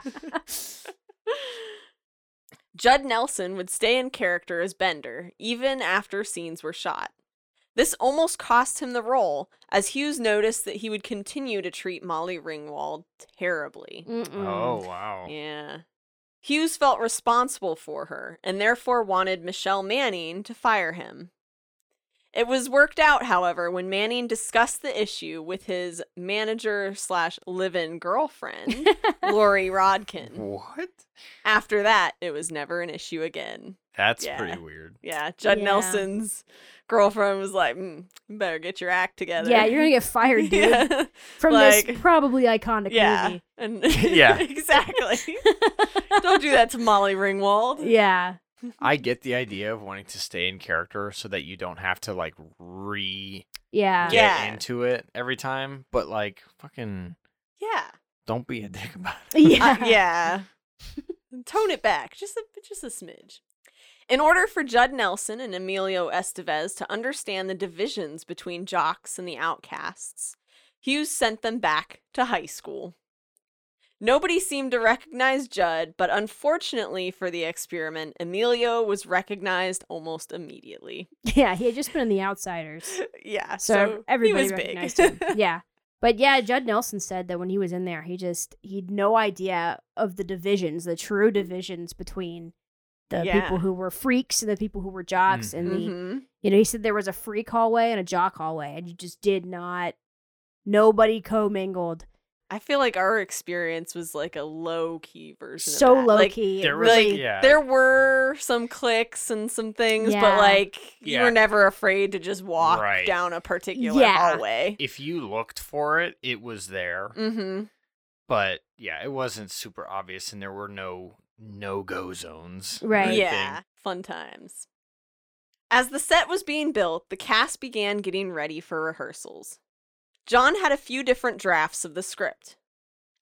C: Judd Nelson would stay in character as Bender, even after scenes were shot. This almost cost him the role, as Hughes noticed that he would continue to treat Molly Ringwald terribly.
E: Mm-mm.
D: Oh wow.
C: Yeah. Hughes felt responsible for her, and therefore wanted Michelle Manning to fire him. It was worked out, however, when Manning discussed the issue with his manager slash live-in girlfriend, Loree Rodkin.
D: What?
C: After that, it was never an issue again.
D: That's
C: Yeah.
D: pretty weird.
C: Yeah, Judd
E: Yeah.
C: Nelson's girlfriend was like, mm, "You better get your act together."
E: Yeah, you're gonna get fired, dude.
C: yeah,
E: From
C: like-
E: this probably iconic
C: yeah,
E: movie.
C: and
D: Yeah.
C: exactly. Don't do that to Molly Ringwald.
E: Yeah.
D: I get the idea of wanting to stay in character so that you don't have to like re
E: Yeah.
D: get
C: Yeah.
D: into it every time, but like fucking
C: Yeah,
D: don't be a dick about it.
E: Yeah.
C: Uh, yeah. Tone it back, just a just a smidge. In order for Judd Nelson and Emilio Estevez to understand the divisions between jocks and the outcasts, Hughes sent them back to high school. Nobody seemed to recognize Judd, but unfortunately for the experiment, Emilio was recognized almost immediately.
E: Yeah, he had just been in The Outsiders.
C: Yeah,
E: So,
C: so,
E: everybody
C: he was
E: recognized
C: big.
E: him. Yeah. But yeah, Judd Nelson said that when he was in there, he just he had no idea of the divisions, the true divisions between the
C: Yeah.
E: people who were freaks and the people who were jocks and the
C: Mhm.
E: you know, he said there was a freak hallway and a jock hallway and you just did not nobody commingled.
C: I feel like our experience was like a low key version.
E: So
C: of that.
E: low
C: Like,
E: key.
D: There was,
C: like
D: yeah.
C: there were some clicks and some things,
E: Yeah.
C: but like you were never afraid to just walk
D: Right.
C: down a particular
E: Yeah.
C: hallway.
D: If you looked for it, it was there.
C: Mm-hmm.
D: But yeah, it wasn't super obvious and there were no no go zones.
E: Right.
C: Yeah, fun times. As the set was being built, the cast began getting ready for rehearsals. John had a few different drafts of the script.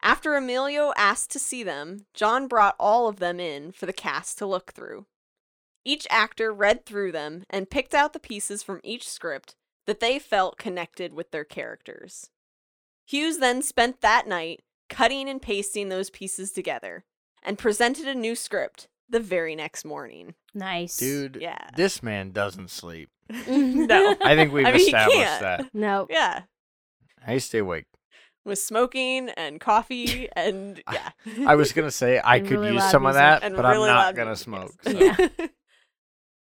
C: After Emilio asked to see them, John brought all of them in for the cast to look through. Each actor read through them and picked out the pieces from each script that they felt connected with their characters. Hughes then spent that night cutting and pasting those pieces together and presented a new script the very next morning.
E: nice.
D: Dude,
C: Yeah.
D: this man doesn't sleep.
C: no.
D: I think we've
C: I mean,
D: established that.
E: No.
C: Yeah.
D: I stay awake.
C: With smoking and coffee and yeah.
D: I was gonna say I
E: And
D: could
E: really
D: use some of that, but
C: really
D: I'm not gonna
C: music,
D: smoke. so.
E: Yeah.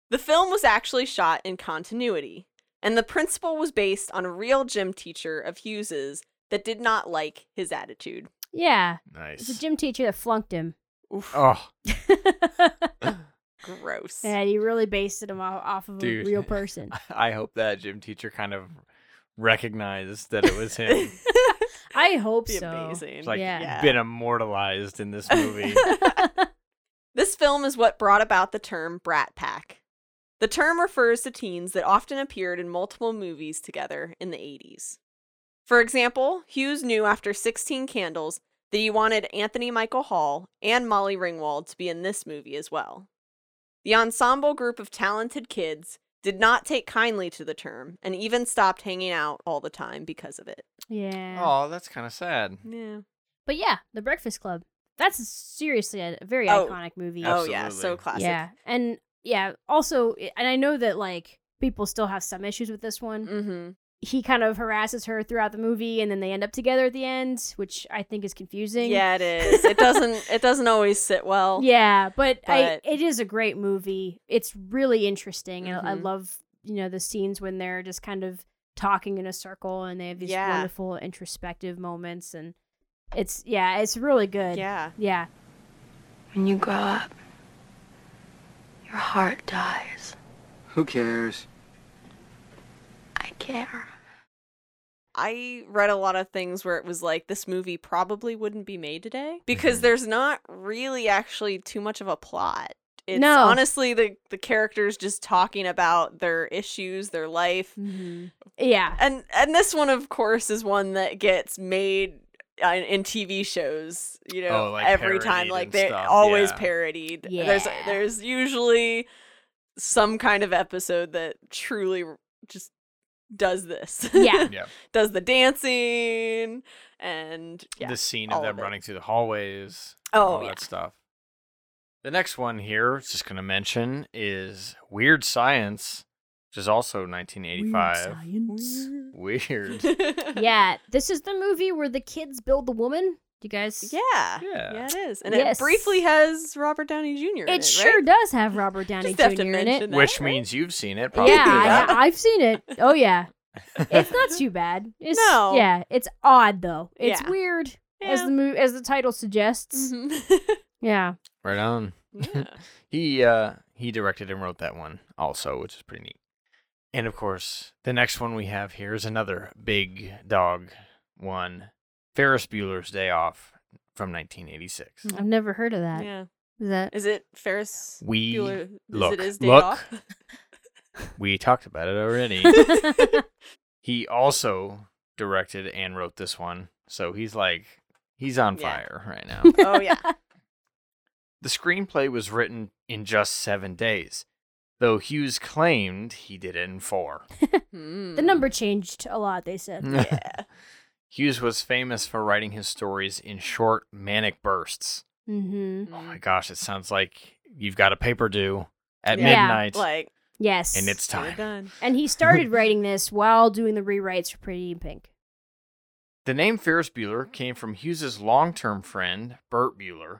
C: The film was actually shot in continuity, and the principal was based on a real gym teacher of Hughes's that did not like his attitude.
E: Yeah.
D: Nice.
E: It's a gym teacher that flunked him.
C: Oof,
D: Oh,
C: gross.
E: and he really based him off, off of
D: Dude.
E: a real person.
D: I hope that gym teacher kind of recognized that it was him.
E: I hope
C: Be
E: so.
C: amazing.
D: It's like
E: Yeah.
D: been immortalized in this movie.
C: This film is what brought about the term Brat Pack. The term refers to teens that often appeared in multiple movies together in the 80s. For example, Hughes knew after 16 Candles that he wanted Anthony Michael Hall and Molly Ringwald to be in this movie as well. The ensemble group of talented kids did not take kindly to the term and even stopped hanging out all the time because of it.
E: Yeah.
D: oh, that's kind of sad.
C: Yeah.
E: But yeah, The Breakfast Club. That's seriously a, a very
C: Oh.
E: iconic movie.
C: Oh yeah, so
D: Absolutely.
C: classic.
E: Yeah. And yeah. Also, and I know that like people still have some issues with this one.
C: Mm-hmm.
E: He kind of harasses her throughout the movie, and then they end up together at the end, which I think is confusing.
C: Yeah, it is. It doesn't. It doesn't always sit well.
E: Yeah, but, I, it is a great movie. It's really interesting, and I
C: Mhm.
E: love you know the scenes when they're just kind of talking in a circle, and they have these
C: Yeah.
E: wonderful introspective moments, and it's yeah, it's really good.
C: Yeah.
E: yeah.
F: When you grow up, your heart dies.
B: Who cares?
F: I care.
C: I read a lot of things where it was like this movie probably wouldn't be made today because there's not really actually too much of a plot. It's
E: No.
C: honestly the the characters just talking about their issues, their life.
E: Mm-hmm. Yeah.
C: And and this one of course is one that gets made uh, in TV shows, you know,
D: Oh, like
C: every time like they're
D: stuff,
C: always
D: yeah.
C: parodied.
E: Yeah.
C: there's there's usually some kind of episode that truly just does this.
E: Yeah.
D: Yeah.
C: does the dancing and yeah.
D: the scene of them
C: of
D: running through the hallways.
C: Oh,
D: all
C: yeah.
D: that stuff. The next one here, just going to mention, is Weird Science, which is also 1985. Weird.
E: yeah, this is the movie where the kids build the woman. You guys?
C: Yeah.
D: Yeah.
C: Yeah, it is. And
E: Yes.
C: it briefly has Robert Downey Jr. in
E: It
C: it,
E: sure
C: right?
E: does have Robert Downey
C: Just
E: Jr. in it.
C: that,
D: Which
C: right?
D: means you've seen it, probably.
E: Yeah,
C: Yeah.
E: I, I've seen it. Oh yeah, it's not too bad. It's,
C: No.
E: yeah, it's odd though. It's
C: Yeah.
E: weird as the mo- as the title suggests.
C: Mhm.
E: Yeah.
D: right on.
C: yeah.
D: He uh he directed and wrote that one also, which is pretty neat. And of course, the next one we have here is another big dog one, Ferris Bueller's Day Off from 1986.
E: I've never heard of that.
C: Yeah.
E: Is that
C: Is it Ferris
D: We
C: Bueller? Is
D: look,
C: it his day
D: look.
C: off?
D: We talked about it already. he also directed and wrote this one, so he's like he's on
C: Yeah.
D: fire right now.
C: oh yeah.
D: The screenplay was written in just seven days, though Hughes claimed he did it in four.
E: the number hmm. changed a lot? They said.
C: Yeah.
D: Hughes was famous for writing his stories in short, manic bursts.
E: Mm-hmm.
D: Oh my gosh, it sounds like you've got a paper due at
C: Yeah.
D: midnight,
C: Like
E: Yes.
D: and it's time.
C: done.
E: And he started writing this while doing the rewrites for Pretty in Pink.
D: The name Ferris Bueller came from Hughes's long-term friend, Bert Bueller,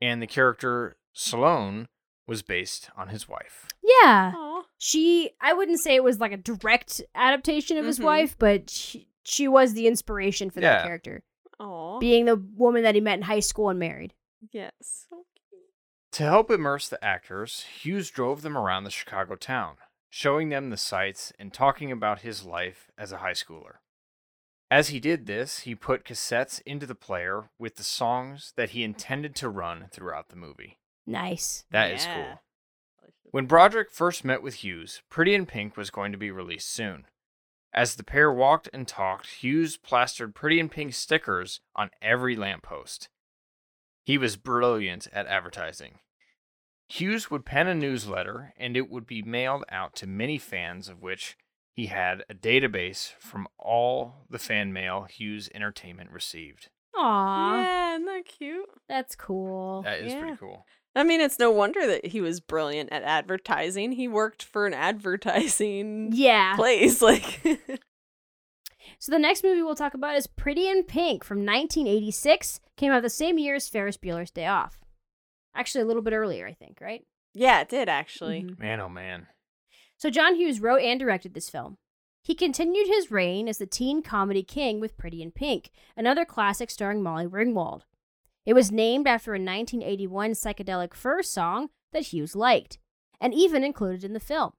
D: and the character Sloane was based on his wife.
E: Yeah.
C: Aw.
E: She, I wouldn't say it was like a direct adaptation of his
C: Mhm.
E: wife, but she, she was the inspiration for that
D: Yeah.
E: character,
C: Aw.
E: being the woman that he met in high school and married.
C: yes. So.
D: To help immerse the actors, Hughes drove them around the Chicago town, showing them the sights and talking about his life as a high schooler. As he did this, he put cassettes into the player with the songs that he intended to run throughout the movie.
E: Nice.
D: That is
C: Yeah.
D: cool. When Broderick first met with Hughes, Pretty in Pink was going to be released soon. As the pair walked and talked, Hughes plastered Pretty in Pink stickers on every lamppost. He was brilliant at advertising. Hughes would pen a newsletter, and it would be mailed out to many fans, of which he had a database from all the fan mail Hughes Entertainment received.
E: Aw,
C: Yeah, isn't that cute?
E: that's cool.
D: That is
C: Yeah.
D: pretty cool.
C: I mean, it's no wonder that he was brilliant at advertising. He worked for an advertising
E: Yeah.
C: place. Like,
E: So the next movie we'll talk about is Pretty in Pink from 1986. Came out the same year as Ferris Bueller's Day Off. Actually, a little bit earlier, I think, right?
C: yeah, it did actually.
E: Mhm.
D: Man, oh man.
E: So John Hughes wrote and directed this film. He continued his reign as the teen comedy king with Pretty in Pink, another classic starring Molly Ringwald. It was named after a 1981 Psychedelic Furs song that Hughes liked, and even included in the film.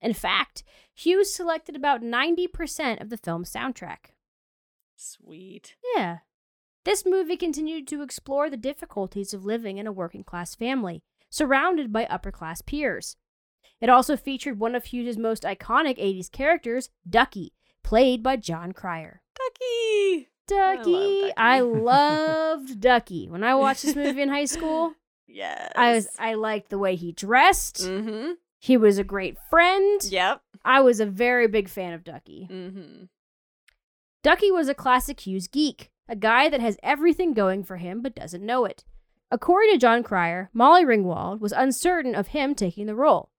E: In fact, Hughes selected about 90% of the film's soundtrack.
C: Sweet.
E: Yeah. This movie continued to explore the difficulties of living in a working class family, surrounded by upper class peers. It also featured one of Hughes' most iconic 80s characters, Ducky, played by Jon Cryer.
C: Ducky.
E: Ducky.
C: Ducky.
E: I loved Ducky. When I watched this movie in high school,
C: Yes.
E: I was I liked the way he dressed.
C: Mm-hmm.
E: He was a great friend.
C: Yep.
E: I was a very big fan of Ducky.
C: Mm-hmm.
E: Ducky was a classic Hughes geek, a guy that has everything going for him but doesn't know it. According to Jon Cryer, Molly Ringwald was uncertain of him taking the role,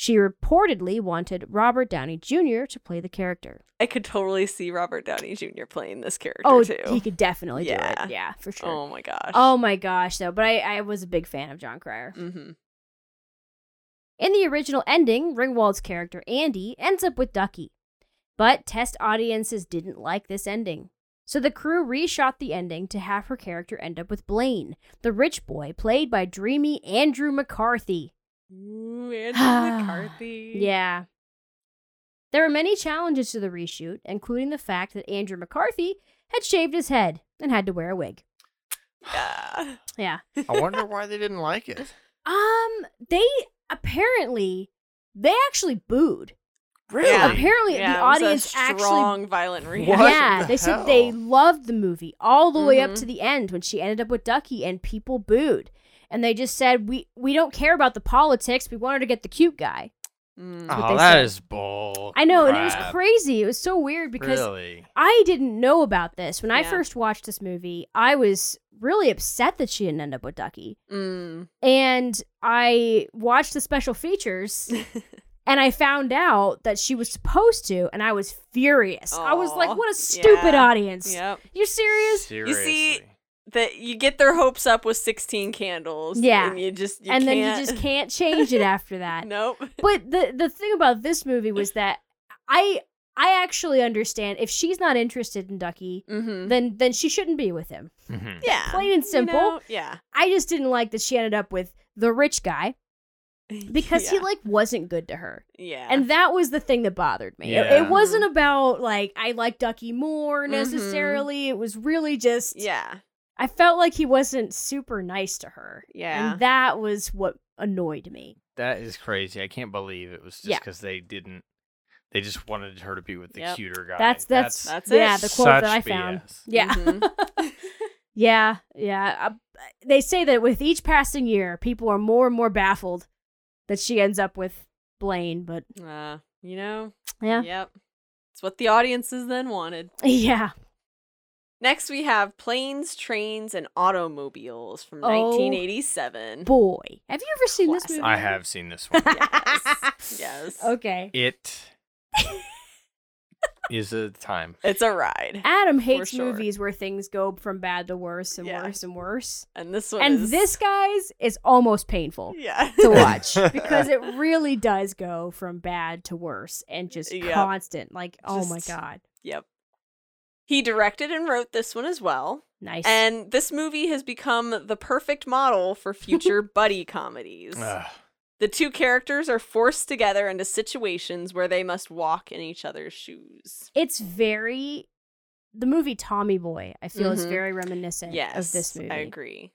E: She reportedly wanted Robert Downey Jr. to play the character.
C: I could totally see Robert Downey Jr. playing this character
E: Oh,
C: too.
E: he could definitely do it. Yeah, for sure.
C: Oh my gosh.
E: Oh my gosh, though. But I, I was a big fan of Jon Cryer.
C: Mm-hmm.
E: In the original ending, Ringwald's character Andy ends up with Ducky. But test audiences didn't like this ending. So the crew reshot the ending to have her character end up with Blaine, the rich boy played by dreamy Andrew McCarthy.
C: Ooh, Andrew McCarthy.
E: Yeah. There were many challenges to the reshoot, including the fact that Andrew McCarthy had shaved his head and had to wear a wig.
C: Yeah.
E: Yeah.
D: I wonder why they didn't like it.
E: Um, they apparently they actually booed.
C: Yeah.
E: Apparently,
C: Yeah,
E: the
C: it was a
E: audience actually
C: strong, violent
D: What
C: reaction.
E: yeah,
D: the
E: they said they loved the movie all the way up to the end when she ended up with Ducky and people booed. And they just said we we don't care about the politics. We want her to get the cute guy.
C: Mm.
E: what
D: Oh,
E: they
D: that
E: said.
D: is bull.
E: I know, and it was crazy. It was so weird because
D: really.
E: I didn't know about this when I first watched this movie. I was really upset that she didn't end up with Ducky,
C: Mm.
E: and I watched the special features. And I found out that she was supposed to, and I was furious. I was like, "What a stupid
C: yeah.
E: audience!
C: Yep.
E: You serious?"
D: Seriously.
C: see- That you get their hopes up with 16 candles.
E: Yeah.
C: And you just you
E: and then
C: can't.
E: you just can't change it after that.
C: nope.
E: But the the thing about this movie was that I I actually understand if she's not interested in Ducky,
C: Mm-hmm.
E: then then she shouldn't be with him.
D: Mhm.
C: Yeah.
E: Plain and
C: you
E: simple.
C: know, yeah.
E: I just didn't like that she ended up with the rich guy because he like wasn't good to her.
C: Yeah.
E: And that was the thing that bothered me. It- It, wasn't about like I like Ducky more
C: Mhm.
E: necessarily. It was really just
C: yeah.
E: I felt like he wasn't super nice to her.
C: Yeah.
E: And that was what annoyed me.
D: That is crazy. I can't believe it was just
E: Yeah.
D: because they didn't. They just wanted her to be with the
C: Yep.
D: cuter guy.
E: That's that's
C: That's
E: yeah,
C: it.
E: the quote that I found.
D: BS.
E: Yeah.
C: Mhm.
E: yeah, yeah. Uh, they say that with each passing year, people are more and more baffled that she ends up with Blaine, but
C: uh, you know.
E: yeah.
C: Yep. It's what the audiences then wanted.
E: Yeah.
C: Next, we have Planes, Trains, and Automobiles from
E: Oh,
C: 1987.
E: Boy. Have you ever seen this
C: Classic.
E: movie?
D: I have seen this one.
C: Yes. yes.
E: Okay.
D: it is a time.
C: It's a ride.
E: Adam hates
C: sure.
E: movies where things go from bad to worse and
C: Yeah.
E: worse and worse.
C: And this one
E: And
C: is...
E: this, guys, is almost painful
C: Yeah.
E: to watch because it really does go from bad to worse and just
C: Yep.
E: constant. Like, oh my God.
C: Yep. He directed and wrote this one as well.
E: Nice.
C: And this movie has become the perfect model for future buddy comedies.
D: Ugh.
C: The two characters are forced together into situations where they must walk in each other's shoes.
E: it's very. The movie Tommy Boy, I feel, is
C: Mhm.
E: very reminiscent
C: Yes,
E: of this movie.
C: I agree.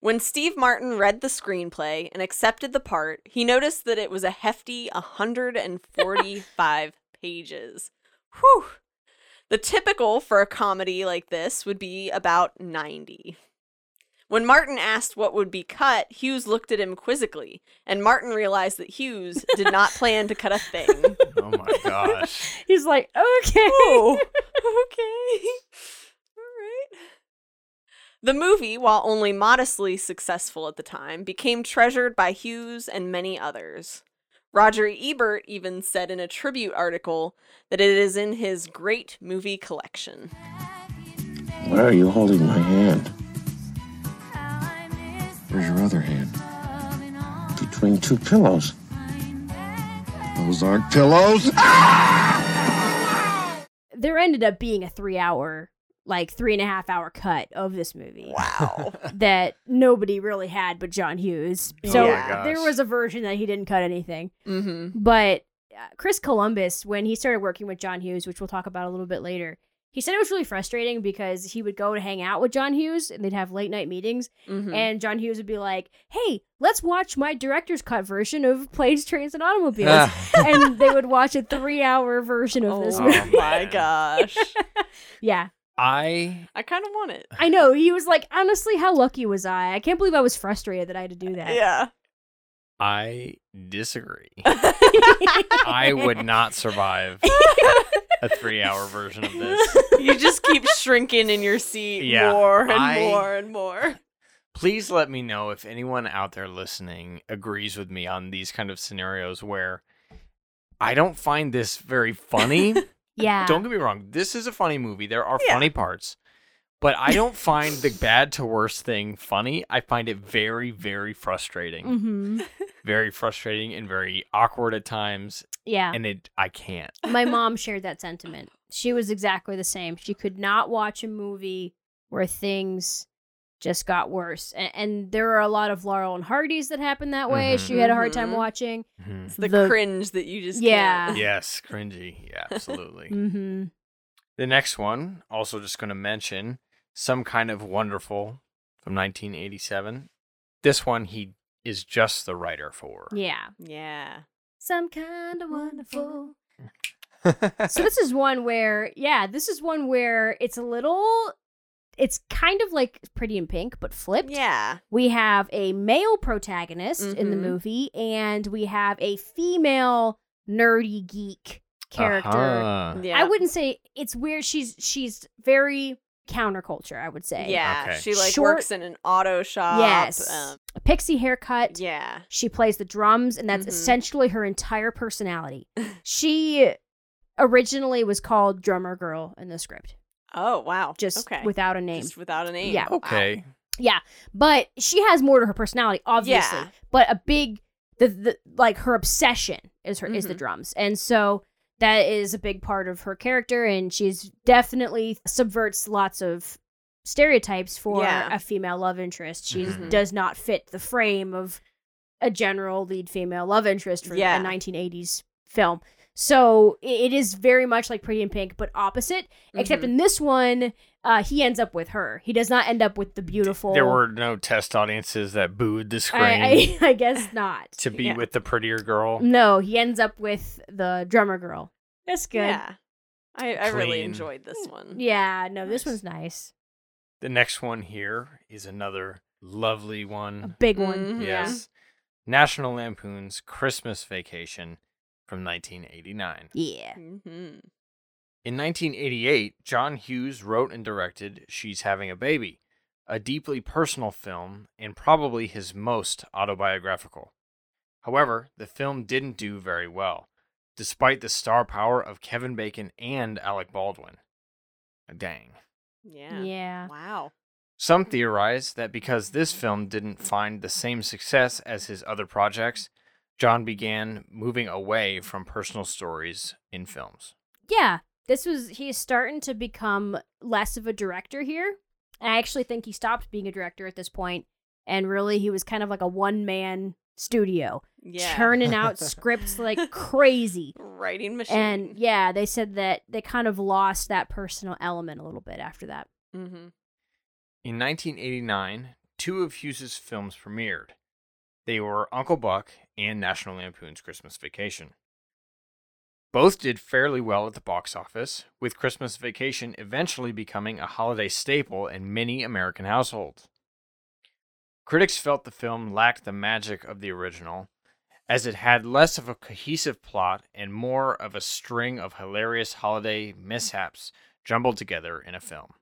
C: When Steve Martin read the screenplay and accepted the part, he noticed that it was a hefty 145 pages. Whew. The typical for a comedy like this would be about 90. When Martin asked what would be cut, Hughes looked at him quizzically, and Martin realized that Hughes did not plan to cut a thing.
D: Oh my gosh.
E: He's like, okay.
C: oh, okay. All right. The movie, while only modestly successful at the time, became treasured by Hughes and many others. Roger Ebert even said in a tribute article that it is in his great movie collection.
G: Why are you holding my hand? Where's your other hand? Between two pillows. Those aren't pillows.
E: There ended up being a three hour, like three and a half hour cut of this movie.
C: Wow.
E: that nobody really had but John Hughes. So
C: Oh my
E: there was a version that he didn't cut anything.
C: mm-hmm.
E: But uh, Chris Columbus, when he started working with John Hughes, which we'll talk about a little bit later, he said it was really frustrating because he would go to hang out with John Hughes and they'd have late night meetings.
C: Mm-hmm.
E: And John Hughes would be like, hey, let's watch my director's cut version of Planes, Trains, and Automobiles.
D: Ah.
E: and they would watch a three hour version of this
C: oh
E: movie.
C: my gosh.
E: yeah.
D: I
C: I kind of want it.
E: I know. He was like, honestly, how lucky was I? I can't believe I was frustrated that I had to do that.
C: Yeah.
D: I disagree. I would not survive a three hour version of this.
C: you just keep shrinking in your seat
D: Yeah,
C: more and
D: I-
C: more and more.
D: Please let me know if anyone out there listening agrees with me on these kind of scenarios where I don't find this very funny.
E: Yeah.
D: Don't get me wrong. This is a funny movie. There are
C: Yeah.
D: funny parts, but I don't find the bad to worse thing funny. I find it very, very frustrating.
E: hmm
D: Very frustrating and very awkward at times.
E: Yeah.
D: And it, I can't.
E: My mom shared that sentiment. She was exactly the same. She could not watch a movie where things just got worse. And, and there are a lot of Laurel and Hardy's that happened that way.
D: Mhm.
E: She had a hard time
C: Mhm.
E: watching.
D: Mhm.
C: It's the,
E: The-
C: cringe that you just
E: Yeah.
C: can't.
D: Yes, cringy. Yeah, absolutely.
E: hmm
D: The next one, also just going to mention some kind of wonderful from 1987. This one he is just the writer for.
E: Yeah.
C: Yeah.
E: Some kind of wonderful. so this is one where, yeah, this is one where it's a little. It's kind of like Pretty in Pink, but flipped.
C: Yeah.
E: We have a male protagonist in the
C: Mhm.
E: movie, and we have a female nerdy geek character.
D: Uh-huh.
C: Yeah.
E: I wouldn't say it's weird. She's she's very counterculture. I would say.
C: Yeah.
D: Okay.
C: She like
E: Short-
C: works in an auto shop.
E: Yes.
C: um,
E: a pixie haircut.
C: yeah.
E: She plays the drums, and that's
C: Mhm.
E: essentially her entire personality. she originally was called Drummer Girl in the script,
C: Oh wow.
E: just
C: okay.
E: without a name.
C: Just without a name.
E: Yeah.
C: Wow.
D: Okay.
E: Yeah, but she has more to her personality, obviously.
C: Yeah.
E: But a big, the, the like her obsession is her is the
C: Mhm.
E: drums, and so that is a big part of her character, and she's definitely subverts lots of stereotypes for
C: Yeah.
E: a female love interest. She
D: Mhm.
E: does not fit the frame of a general lead female love interest for
C: Yeah.
E: a 1980s film. So it is very much like Pretty in Pink, but opposite. Except
C: Mhm.
E: in this one, uh, he ends up with her. He does not end up with the beautiful.
D: There were no test audiences that booed the screen
E: I, I, I guess not.
D: to be
C: Yeah.
D: with the prettier girl.
E: No, he ends up with the drummer girl. That's good. Yeah,
C: Yeah. I, I really enjoyed this one.
E: Yeah, no, this
D: Nice.
E: one's nice.
D: The next one here is another lovely one.
E: A big one.
C: Mhm.
D: Yes. National Lampoon's Christmas Vacation from 1989.
E: Yeah.
C: Mm-hmm.
D: In 1988, John Hughes wrote and directed She's Having a Baby, a deeply personal film and probably his most autobiographical. However, the film didn't do very well, despite the star power of Kevin Bacon and Alec Baldwin. Dang.
C: Yeah.
E: Yeah.
C: Wow.
D: Some theorize that because this film didn't find the same success as his other projects, John began moving away from personal stories in films.
E: Yeah. This was he's starting to become less of a director here. And I actually think he stopped being a director at this point, and really he was kind of like a one man studio,
C: Yeah.
E: churning out scripts like crazy.
C: Writing machine.
E: And yeah, they said that they kind of lost that personal element a little bit after that.
C: mm-hmm.
D: In 1989, two of Hughes's films premiered. They were Uncle Buck and National Lampoon's Christmas Vacation. Both did fairly well at the box office, with Christmas Vacation eventually becoming a holiday staple in many American households. Critics felt the film lacked the magic of the original, as it had less of a cohesive plot and more of a string of hilarious holiday mishaps jumbled together in a film.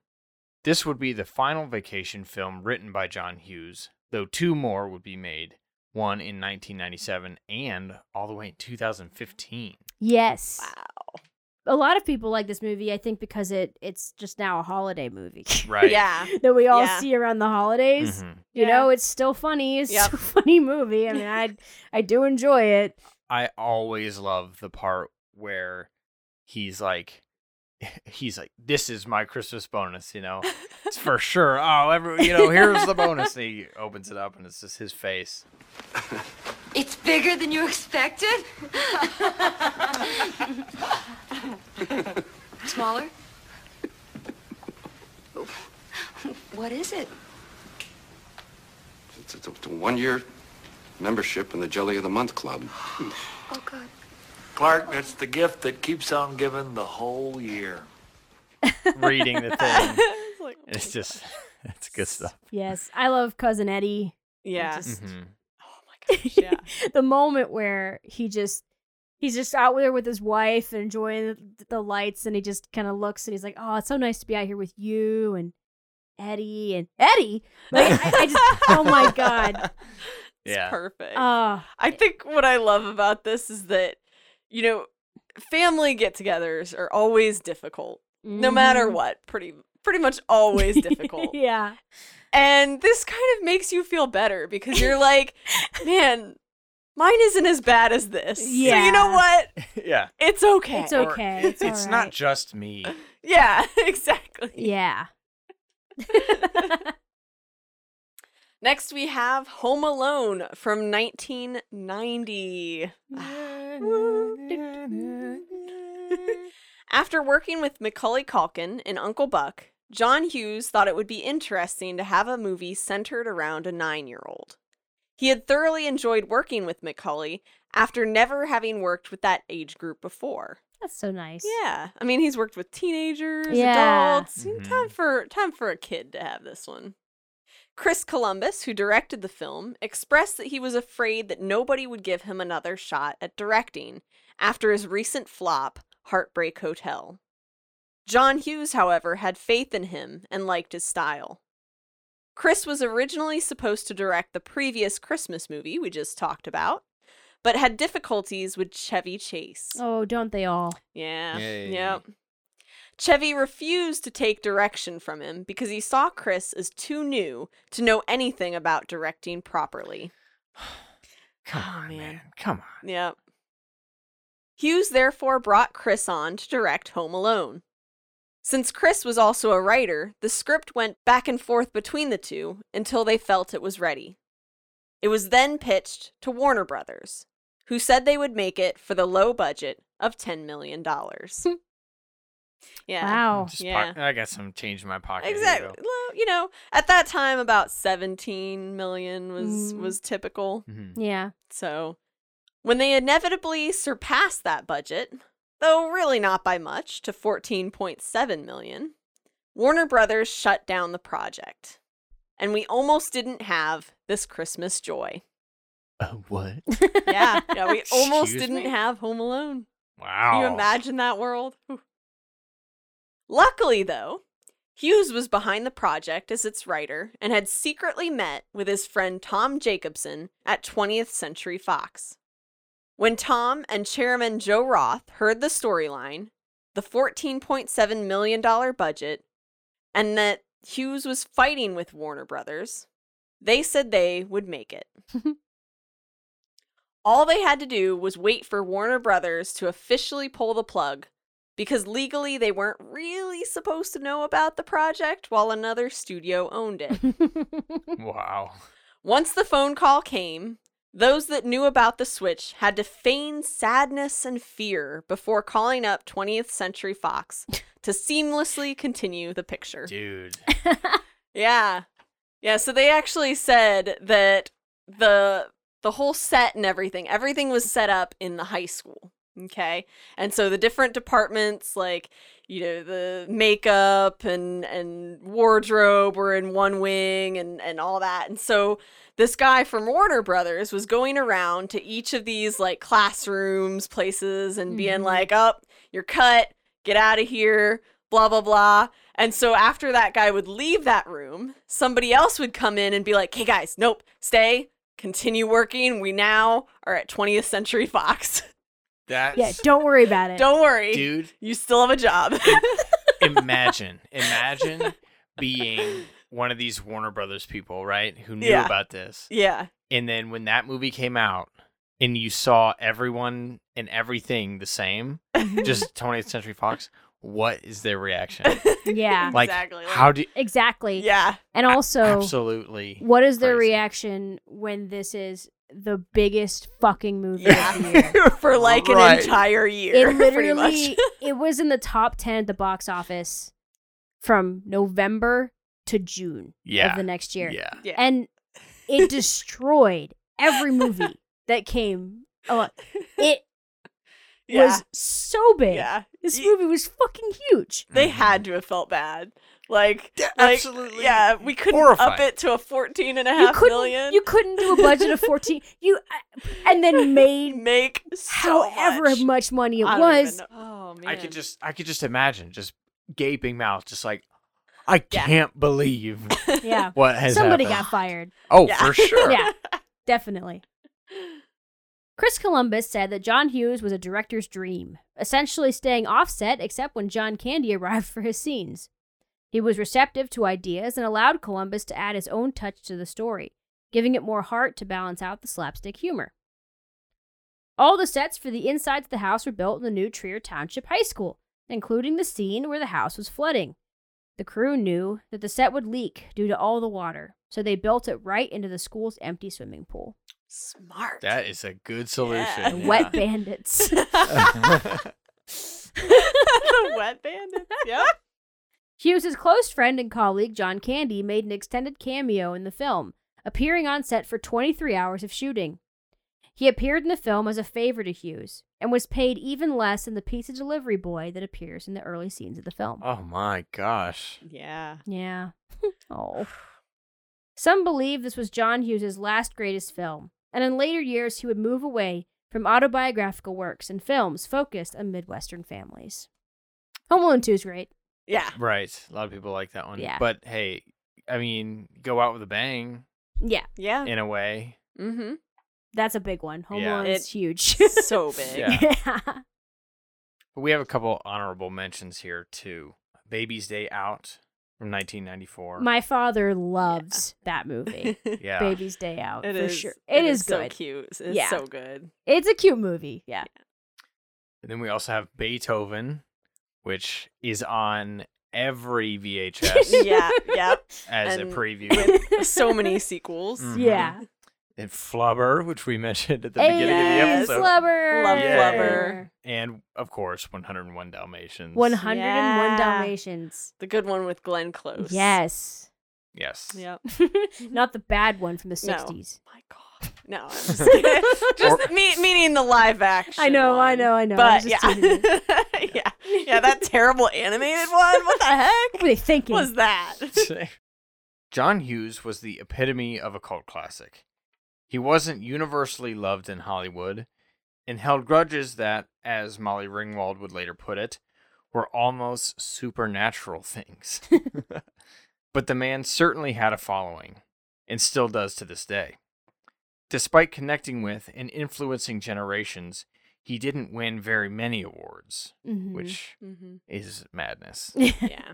D: This would be the final vacation film written by John Hughes, though two more would be made, one in 1997 and all the way in 2015.
E: Yes.
C: Wow.
E: A lot of people like this movie, I think, because it it's just now a holiday movie
D: Right.
C: Yeah.
E: that we all
C: Yeah.
E: see around the holidays.
D: Mhm.
E: You
C: Yeah.
E: know, it's still funny. It's
C: Yep.
E: still a funny movie. I mean, I I do enjoy it.
D: I always love the part where he's like, he's like, this is my Christmas bonus, you know? It's for sure. Oh, every, you know, here's the bonus. And he opens it up and it's just his face.
F: It's bigger than you expected? Smaller? What is it?
H: It's, it's a, it's a one-year membership in the Jelly of the Month Club.
F: Oh, good.
I: Clark, that's the gift that keeps on giving the whole year.
D: Reading the thing.
C: It's like, oh
D: It's just, it's good stuff.
E: Yes, I love cousin Eddie.
C: Yeah.
E: Just-
D: Mhm.
C: Oh my gosh. Yeah.
E: the moment where he just he's just out there with his wife and enjoying the, the lights, and he just kind of looks and he's like, "Oh, it's so nice to be out here with you." And Eddie and Eddie. Like I, I just oh my god.
C: It's
D: Yeah.
C: perfect.
E: Uh
C: I think what I love about this is that, you know, family get-togethers are always difficult, no matter
E: mhm.
C: what. Pretty pretty much always difficult.
E: yeah.
C: And this kind of makes you feel better because you're like, man, mine isn't as bad as this. So you know what?
D: yeah.
C: It's okay.
E: It's okay. It's,
D: It's
E: all
D: not just me.
C: yeah, exactly.
E: Yeah.
C: Next, we have Home Alone from 1990. After working with Macaulay Culkin in Uncle Buck, John Hughes thought it would be interesting to have a movie centered around a nine year old. He had thoroughly enjoyed working with Macaulay after never having worked with that age group before.
E: That's so nice.
C: Yeah, I mean he's worked with teenagers,
E: Yeah.
C: adults. Mm-hmm. Time for time for a kid to have this one. Chris Columbus, who directed the film, expressed that he was afraid that nobody would give him another shot at directing after his recent flop, Heartbreak Hotel. John Hughes, however, had faith in him and liked his style. Chris was originally supposed to direct the previous Christmas movie we just talked about, but had difficulties with Chevy Chase.
E: Oh, don't they all?
C: Yeah.
D: Yay.
C: Yep. Chevy refused to take direction from him because he saw Chris as too new to know anything about directing properly.
D: Come
C: Oh,
D: on,
C: man.
D: man. Come on.
C: Yep. Hughes therefore brought Chris on to direct Home Alone. Since Chris was also a writer, the script went back and forth between the two until they felt it was ready. It was then pitched to Warner Brothers, who said they would make it for the low budget of $10 million. yeah.
E: Wow.
D: Just
C: Yeah.
D: po- I got some change in my pocket.
C: Exactly. Well, you know, at that time about 17 million was
E: Mm.
C: was typical.
D: Mhm.
E: Yeah.
C: So, when they inevitably surpassed that budget, though really not by much, to 14.7 million, Warner Brothers shut down the project. And we almost didn't have this Christmas joy.
D: Uh, what?
C: Yeah, yeah, we almost
D: Excuse
C: didn't
D: me?
C: have Home Alone.
D: Wow.
C: Can you imagine that world? Whew. Luckily, though, Hughes was behind the project as its writer and had secretly met with his friend Tom Jacobson at 20th Century Fox. When Tom and chairman Joe Roth heard the storyline, the $14.7 million budget, and that Hughes was fighting with Warner Brothers, they said they would make it. All they had to do was wait for Warner Brothers to officially pull the plug because legally they weren't really supposed to know about the project while another studio owned it.
D: Wow.
C: Once the phone call came, those that knew about the switch had to feign sadness and fear before calling up 20th Century Fox to seamlessly continue the picture.
D: Dude.
C: Yeah. Yeah, so they actually said that the the whole set and everything, everything was set up in the high school. Okay? And so the different departments like, you know, the makeup and and wardrobe were in one wing and and all that. And so this guy from Warner Brothers was going around to each of these like classrooms, places and being
E: Mhm.
C: like, "Up, you're cut. Get out of here." blah blah blah. And so after that guy would leave that room, somebody else would come in and be like, "Hey guys, nope, stay, continue working. We now are at 20th Century Fox.
D: That's
E: yeah. Don't worry about it.
C: Don't worry,
D: dude.
C: you still have a job."
D: Imagine, imagine being one of these Warner Brothers people, right? Who knew
C: Yeah.
D: about this.
C: yeah,
D: And then when that movie came out and you saw everyone and everything the same, mm-hmm. just 20th Century Fox, what is their reaction?
E: Yeah.
D: Like,
C: exactly.
D: how do
E: Exactly.
C: yeah,
E: And also,
D: absolutely
E: what is their
D: crazy.
E: reaction when this is the biggest fucking movie of the year?
C: for like
D: Right.
C: an entire year,
E: It literally
C: much.
E: it was in the top 10 at the box office from November to June
D: Yeah.
E: of the next year.
D: Yeah.
C: yeah.
E: And it destroyed every movie that came. Oh, it
C: yeah.
E: was so big.
C: yeah.
E: This
C: Y-
E: movie was fucking huge.
C: They had to have felt bad. Like,
D: Yeah,
C: like,
D: absolutely
C: Yeah, we couldn't up it to a 14 and a
E: You
C: half
E: couldn't
C: million.
E: you couldn't do a budget of 14 you uh, and then made
C: make so
E: however
C: much.
E: much, money it
C: I
E: was.
C: Oh man.
D: I could just I could just imagine just gaping mouth, just like I can't believe
E: Yeah.
D: what has
E: Somebody
D: happened.
E: got fired.
D: Oh,
C: Yeah.
D: for sure.
E: yeah, definitely. Chris Columbus said that John Hughes was a director's dream, essentially staying offset except when John Candy arrived for his scenes. He was receptive to ideas and allowed Columbus to add his own touch to the story, giving it more heart to balance out the slapstick humor. All the sets for the insides of the house were built in the New Trier Township High School, including the scene where the house was flooding. The crew knew that the set would leak due to all the water, so they built it right into the school's empty swimming pool.
C: Smart.
D: That is a good solution.
C: Yeah.
E: The
D: yeah.
E: wet bandits.
C: the wet bandits. Yep.
E: Hughes' close friend and colleague John Candy made an extended cameo in the film, appearing on set for 23 hours of shooting. He appeared in the film as a favor to Hughes and was paid even less than the pizza delivery boy that appears in the early scenes of the film.
D: oh my gosh.
C: Yeah.
E: Yeah. oh. Some believe this was John Hughes's last greatest film, and in later years he would move away from autobiographical works and films focused on Midwestern families. Home Alone 2 is great.
C: Yeah.
D: Right. A lot of people like that one.
E: Yeah.
D: But hey, I mean, go out with a bang
E: Yeah,
C: Yeah.
D: in a way.
C: Mm-hmm.
E: that's a big one. Home
D: Yeah.
E: Alone is huge.
C: So big.
D: Yeah.
E: yeah.
D: But we have a couple honorable mentions here too. Baby's Day Out from 1994.
E: My father loves that movie.
D: yeah.
E: Baby's Day Out,
C: It
E: for
C: is.
E: sure. it is,
C: so
E: good.
C: cute. It's
E: Yeah.
C: so good.
E: It's a cute movie. Yeah.
D: And then we also have Beethoven, which is on every VHS
C: yeah. Yep.
D: as
C: And
D: a preview.
C: So many sequels.
D: Mhm.
E: Yeah.
D: And Flubber, which we mentioned at the
E: Hey,
D: beginning of the episode.
E: Flubber.
C: Love
D: Yeah.
C: Flubber.
D: And of course, 101 Dalmatians.
E: 101
C: Yeah.
E: Dalmatians.
C: The good one with Glenn Close.
E: Yes.
D: Yes.
C: Yep.
E: Not the bad one from the
C: No.
E: 60s.
C: My God. No. I'm just, just me, meaning the live action.
E: I know, I
C: one.
E: know, I know. I was
C: But
E: just
C: yeah. yeah. Yeah. That terrible animated one. What the heck
E: What were they thinking?
C: was that?
D: John Hughes was the epitome of a cult classic. He wasn't universally loved in Hollywood and held grudges that, as Molly Ringwald would later put it, were almost supernatural things. but the man certainly had a following, and still does to this day. Despite connecting with and influencing generations, he didn't win very many awards,
E: Mhm.
D: which
C: mm-hmm.
D: is madness.
C: Yeah.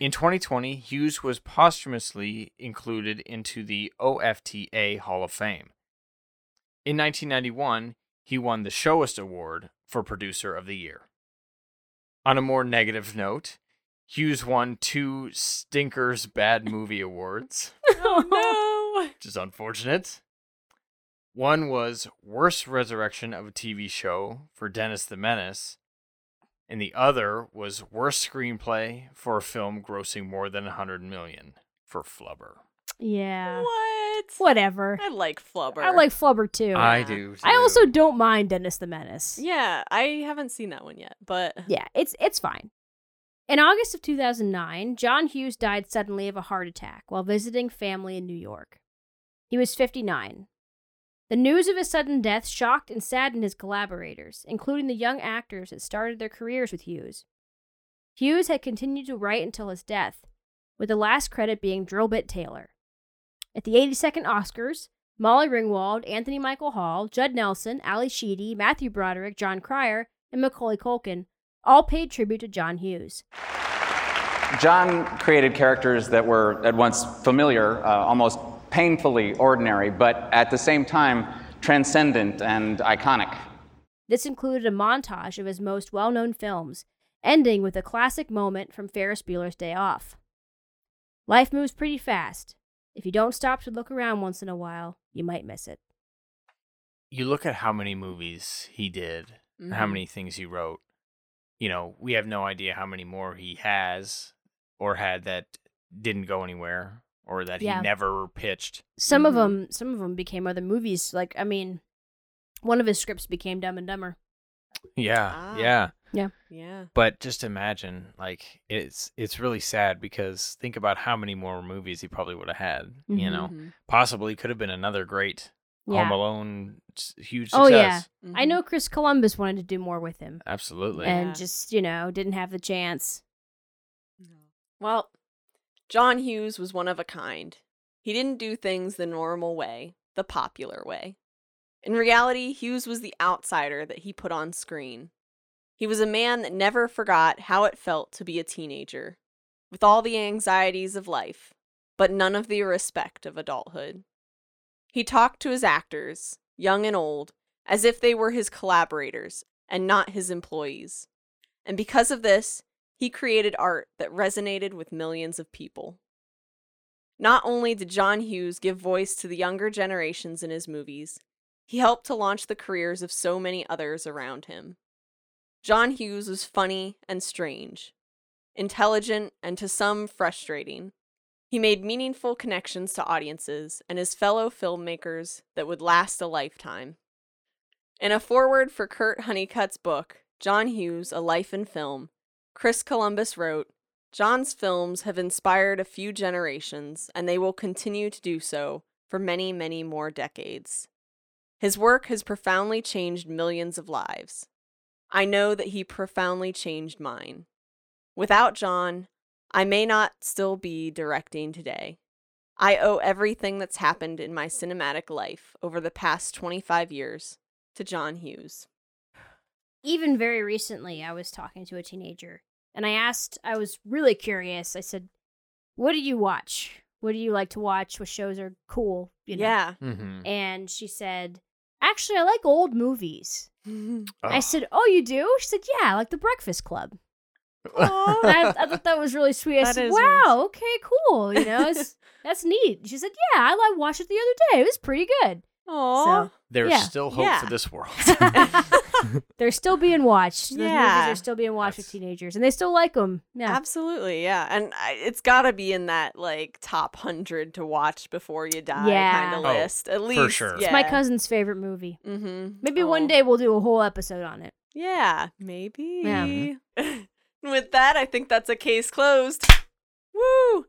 D: In 2020, Hughes was posthumously included into the OFTA Hall of Fame. In 1991, he won the ShoWest Award for Producer of the Year. On a more negative note, Hughes won two Stinkers Bad Movie Awards,
C: Oh no.
D: which is unfortunate. One was Worst Resurrection of a TV Show for Dennis the Menace, and the other was Worst Screenplay for a film grossing more than 100 million for Flubber.
E: yeah.
C: What?
E: Whatever.
C: I like Flubber.
E: I like Flubber too.
D: I do.
E: I also don't mind Dennis the Menace.
C: Yeah, I haven't seen that one yet, but
E: Yeah, it's it's fine. In August of 2009, John Hughes died suddenly of a heart attack while visiting family in New York. He was 59. The news of his sudden death shocked and saddened his collaborators, including the young actors that started their careers with Hughes. Hughes had continued to write until his death, with the last credit being Drillbit Taylor. At the 82nd Oscars, Molly Ringwald, Anthony Michael Hall, Judd Nelson, Ally Sheedy, Matthew Broderick, Jon Cryer, and Macaulay Culkin all paid tribute to John Hughes.
J: John created characters that were at once familiar, uh, almost painfully ordinary, but at the same time transcendent and iconic.
E: This included a montage of his most well known films, ending with a classic moment from Ferris Bueller's Day Off. Life moves pretty fast. If you don't stop to look around once in a while, you might miss it.
D: You look at how many movies he did, and how
C: mm-hmm.
D: many things he wrote. You know, we have no idea how many more he has or had that didn't go anywhere or that
E: Yeah.
D: he never pitched.
E: Some of
C: Mhm.
E: them, some of them became other movies. Like, I mean, one of his scripts became Dumb and Dumber.
D: Yeah,
C: Ah.
D: yeah.
C: yeah.
D: But just imagine, like, it's it's really sad because think about how many more movies he probably would have had. You know,
C: Mhm.
D: possibly could have been another great
E: Yeah.
D: Home Alone, s- huge
E: Oh,
D: success.
E: yeah. I know Chris Columbus wanted to do more with him,
D: Absolutely.
C: Yeah.
E: and just you know didn't have the chance.
C: Well, John Hughes was one of a kind. He didn't do things the normal way, the popular way. In reality, Hughes was the outsider that he put on screen. He was a man that never forgot how it felt to be a teenager, with all the anxieties of life, but none of the respect of adulthood. He talked to his actors, young and old, as if they were his collaborators and not his employees. And because of this, he created art that resonated with millions of people. Not only did John Hughes give voice to the younger generations in his movies, he helped to launch the careers of so many others around him. John Hughes was funny and strange, intelligent and to some frustrating. He made meaningful connections to audiences and his fellow filmmakers that would last a lifetime. In a foreword for Kirk Honeycutt's book, John Hughes, A Life in Film, Chris Columbus wrote, John's films have inspired a few generations, and they will continue to do so for many, many more decades. His work has profoundly changed millions of lives. I know that he profoundly changed mine. Without John, I may not still be directing today. I owe everything that's happened in my cinematic life over the past 25 years to John Hughes.
E: Even very recently, I was talking to a teenager and I asked, I was really curious. I said, What do you watch? What do you like to watch? What shows are cool? You know?
C: Yeah.
D: Mm-hmm.
E: And she said, Actually, I like old movies. I said, Oh, you do? She said, Yeah, I like The Breakfast Club.
C: Aw.
E: And I, I thought that was really sweet. I
C: That
E: said,
C: is really
E: Wow, okay, cool. You know, it's, that's neat. She said, Yeah, I watched it the other day. It was pretty good.
C: Aw.
E: So
D: There's
E: yeah.
D: still hope
C: Yeah.
D: for this world.
E: they're still being watched. Those movies
C: Yeah.
E: are still being watched with teenagers, and they still like them. Yeah.
C: Absolutely, yeah. And I, it's got to be in that like top 100 to watch before you die
E: Yeah.
C: kind of
D: Oh,
C: list. At least.
D: for sure.
C: Yeah.
E: It's my cousin's favorite movie.
C: Mm-hmm.
E: Maybe one day we'll do a whole episode on it.
C: Yeah, maybe.
E: Yeah.
C: With that, I think that's a case closed. Woo!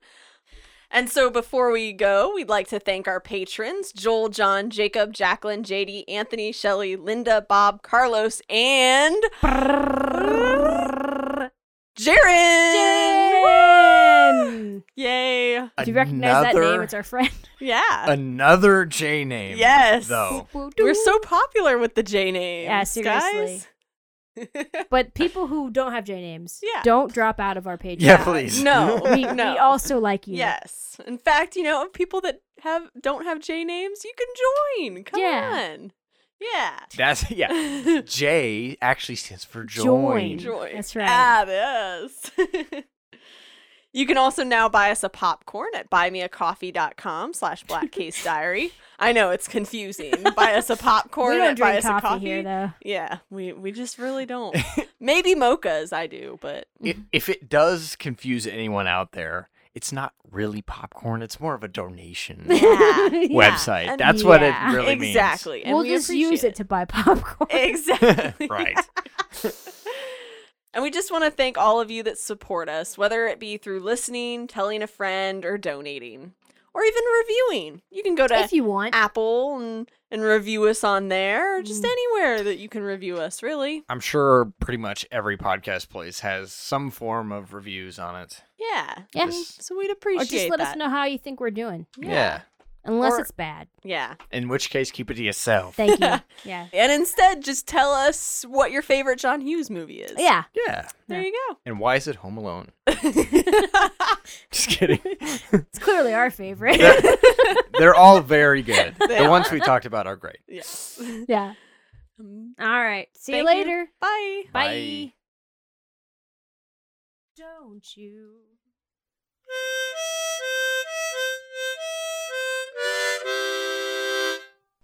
C: And so before we go, we'd like to thank our patrons Joel, John, Jacob, Jacqueline, JD, Anthony, Shelley, Linda, Bob, Carlos, and Jaren!
E: Jen!
C: Yay!
E: If you recognize that name, it's our friend.
C: Yeah.
D: Another J name.
C: yes.
D: Though.
C: We're so popular with the J names.
E: Yeah, seriously.
C: Guys.
E: But people who don't have J names,
C: Yeah.
E: don't drop out of our page.
D: Yeah, please.
C: No,
E: We,
C: no.
E: we also like you.
C: Yes. In fact, you know, people that have don't have J names, you can join. Come
E: Yeah.
C: on. Yeah.
D: That's yeah. J actually stands for join.
E: Join.
C: Join.
E: That's right.
C: Ah, yes. You can also now buy us a popcorn at buymeacoffee.com slash blackcase diary. I know it's confusing. buy us a popcorn
E: We don't
C: at buy
E: drink
C: us a
E: coffee,
C: coffee.
E: here, though.
C: Yeah, we, we just really don't. Maybe mochas, I do, but
D: I- If it does confuse anyone out there, it's not really popcorn. It's more of a donation
C: yeah.
D: website.
C: And-
D: That's what it
E: Yeah.
D: really means.
C: exactly.
E: We'll
C: we
E: just use
C: appreciate
E: it to buy popcorn.
C: Exactly.
D: Right.
C: And we just want to thank all of you that support us, whether it be through listening, telling a friend, or donating, or even reviewing. You can go to
E: if you want.
C: Apple and, and review us on there, or just
E: Mm.
C: anywhere that you can review us, really.
D: I'm sure pretty much every podcast place has some form of reviews on it.
C: Yeah.
E: Yeah.
D: Just-
C: So we'd
E: Or
C: appreciate
E: just let
C: that.
E: us know how you think we're doing.
D: yeah.
E: Unless
C: Or-
E: it's bad.
C: Yeah.
D: In which case, keep it to yourself.
E: Thank you. yeah.
C: And instead, just tell us what your favorite John Hughes movie is.
E: Yeah.
D: Yeah.
C: There you go.
D: And why is it Home Alone? Just kidding.
E: It's clearly our favorite.
D: they're, they're all very good.
C: They
D: the ones we talked about are great.
C: yes.
E: yeah.
C: Um,
E: All right. See you
C: Thank you.
E: later.
C: Bye.
E: Bye. Don't you?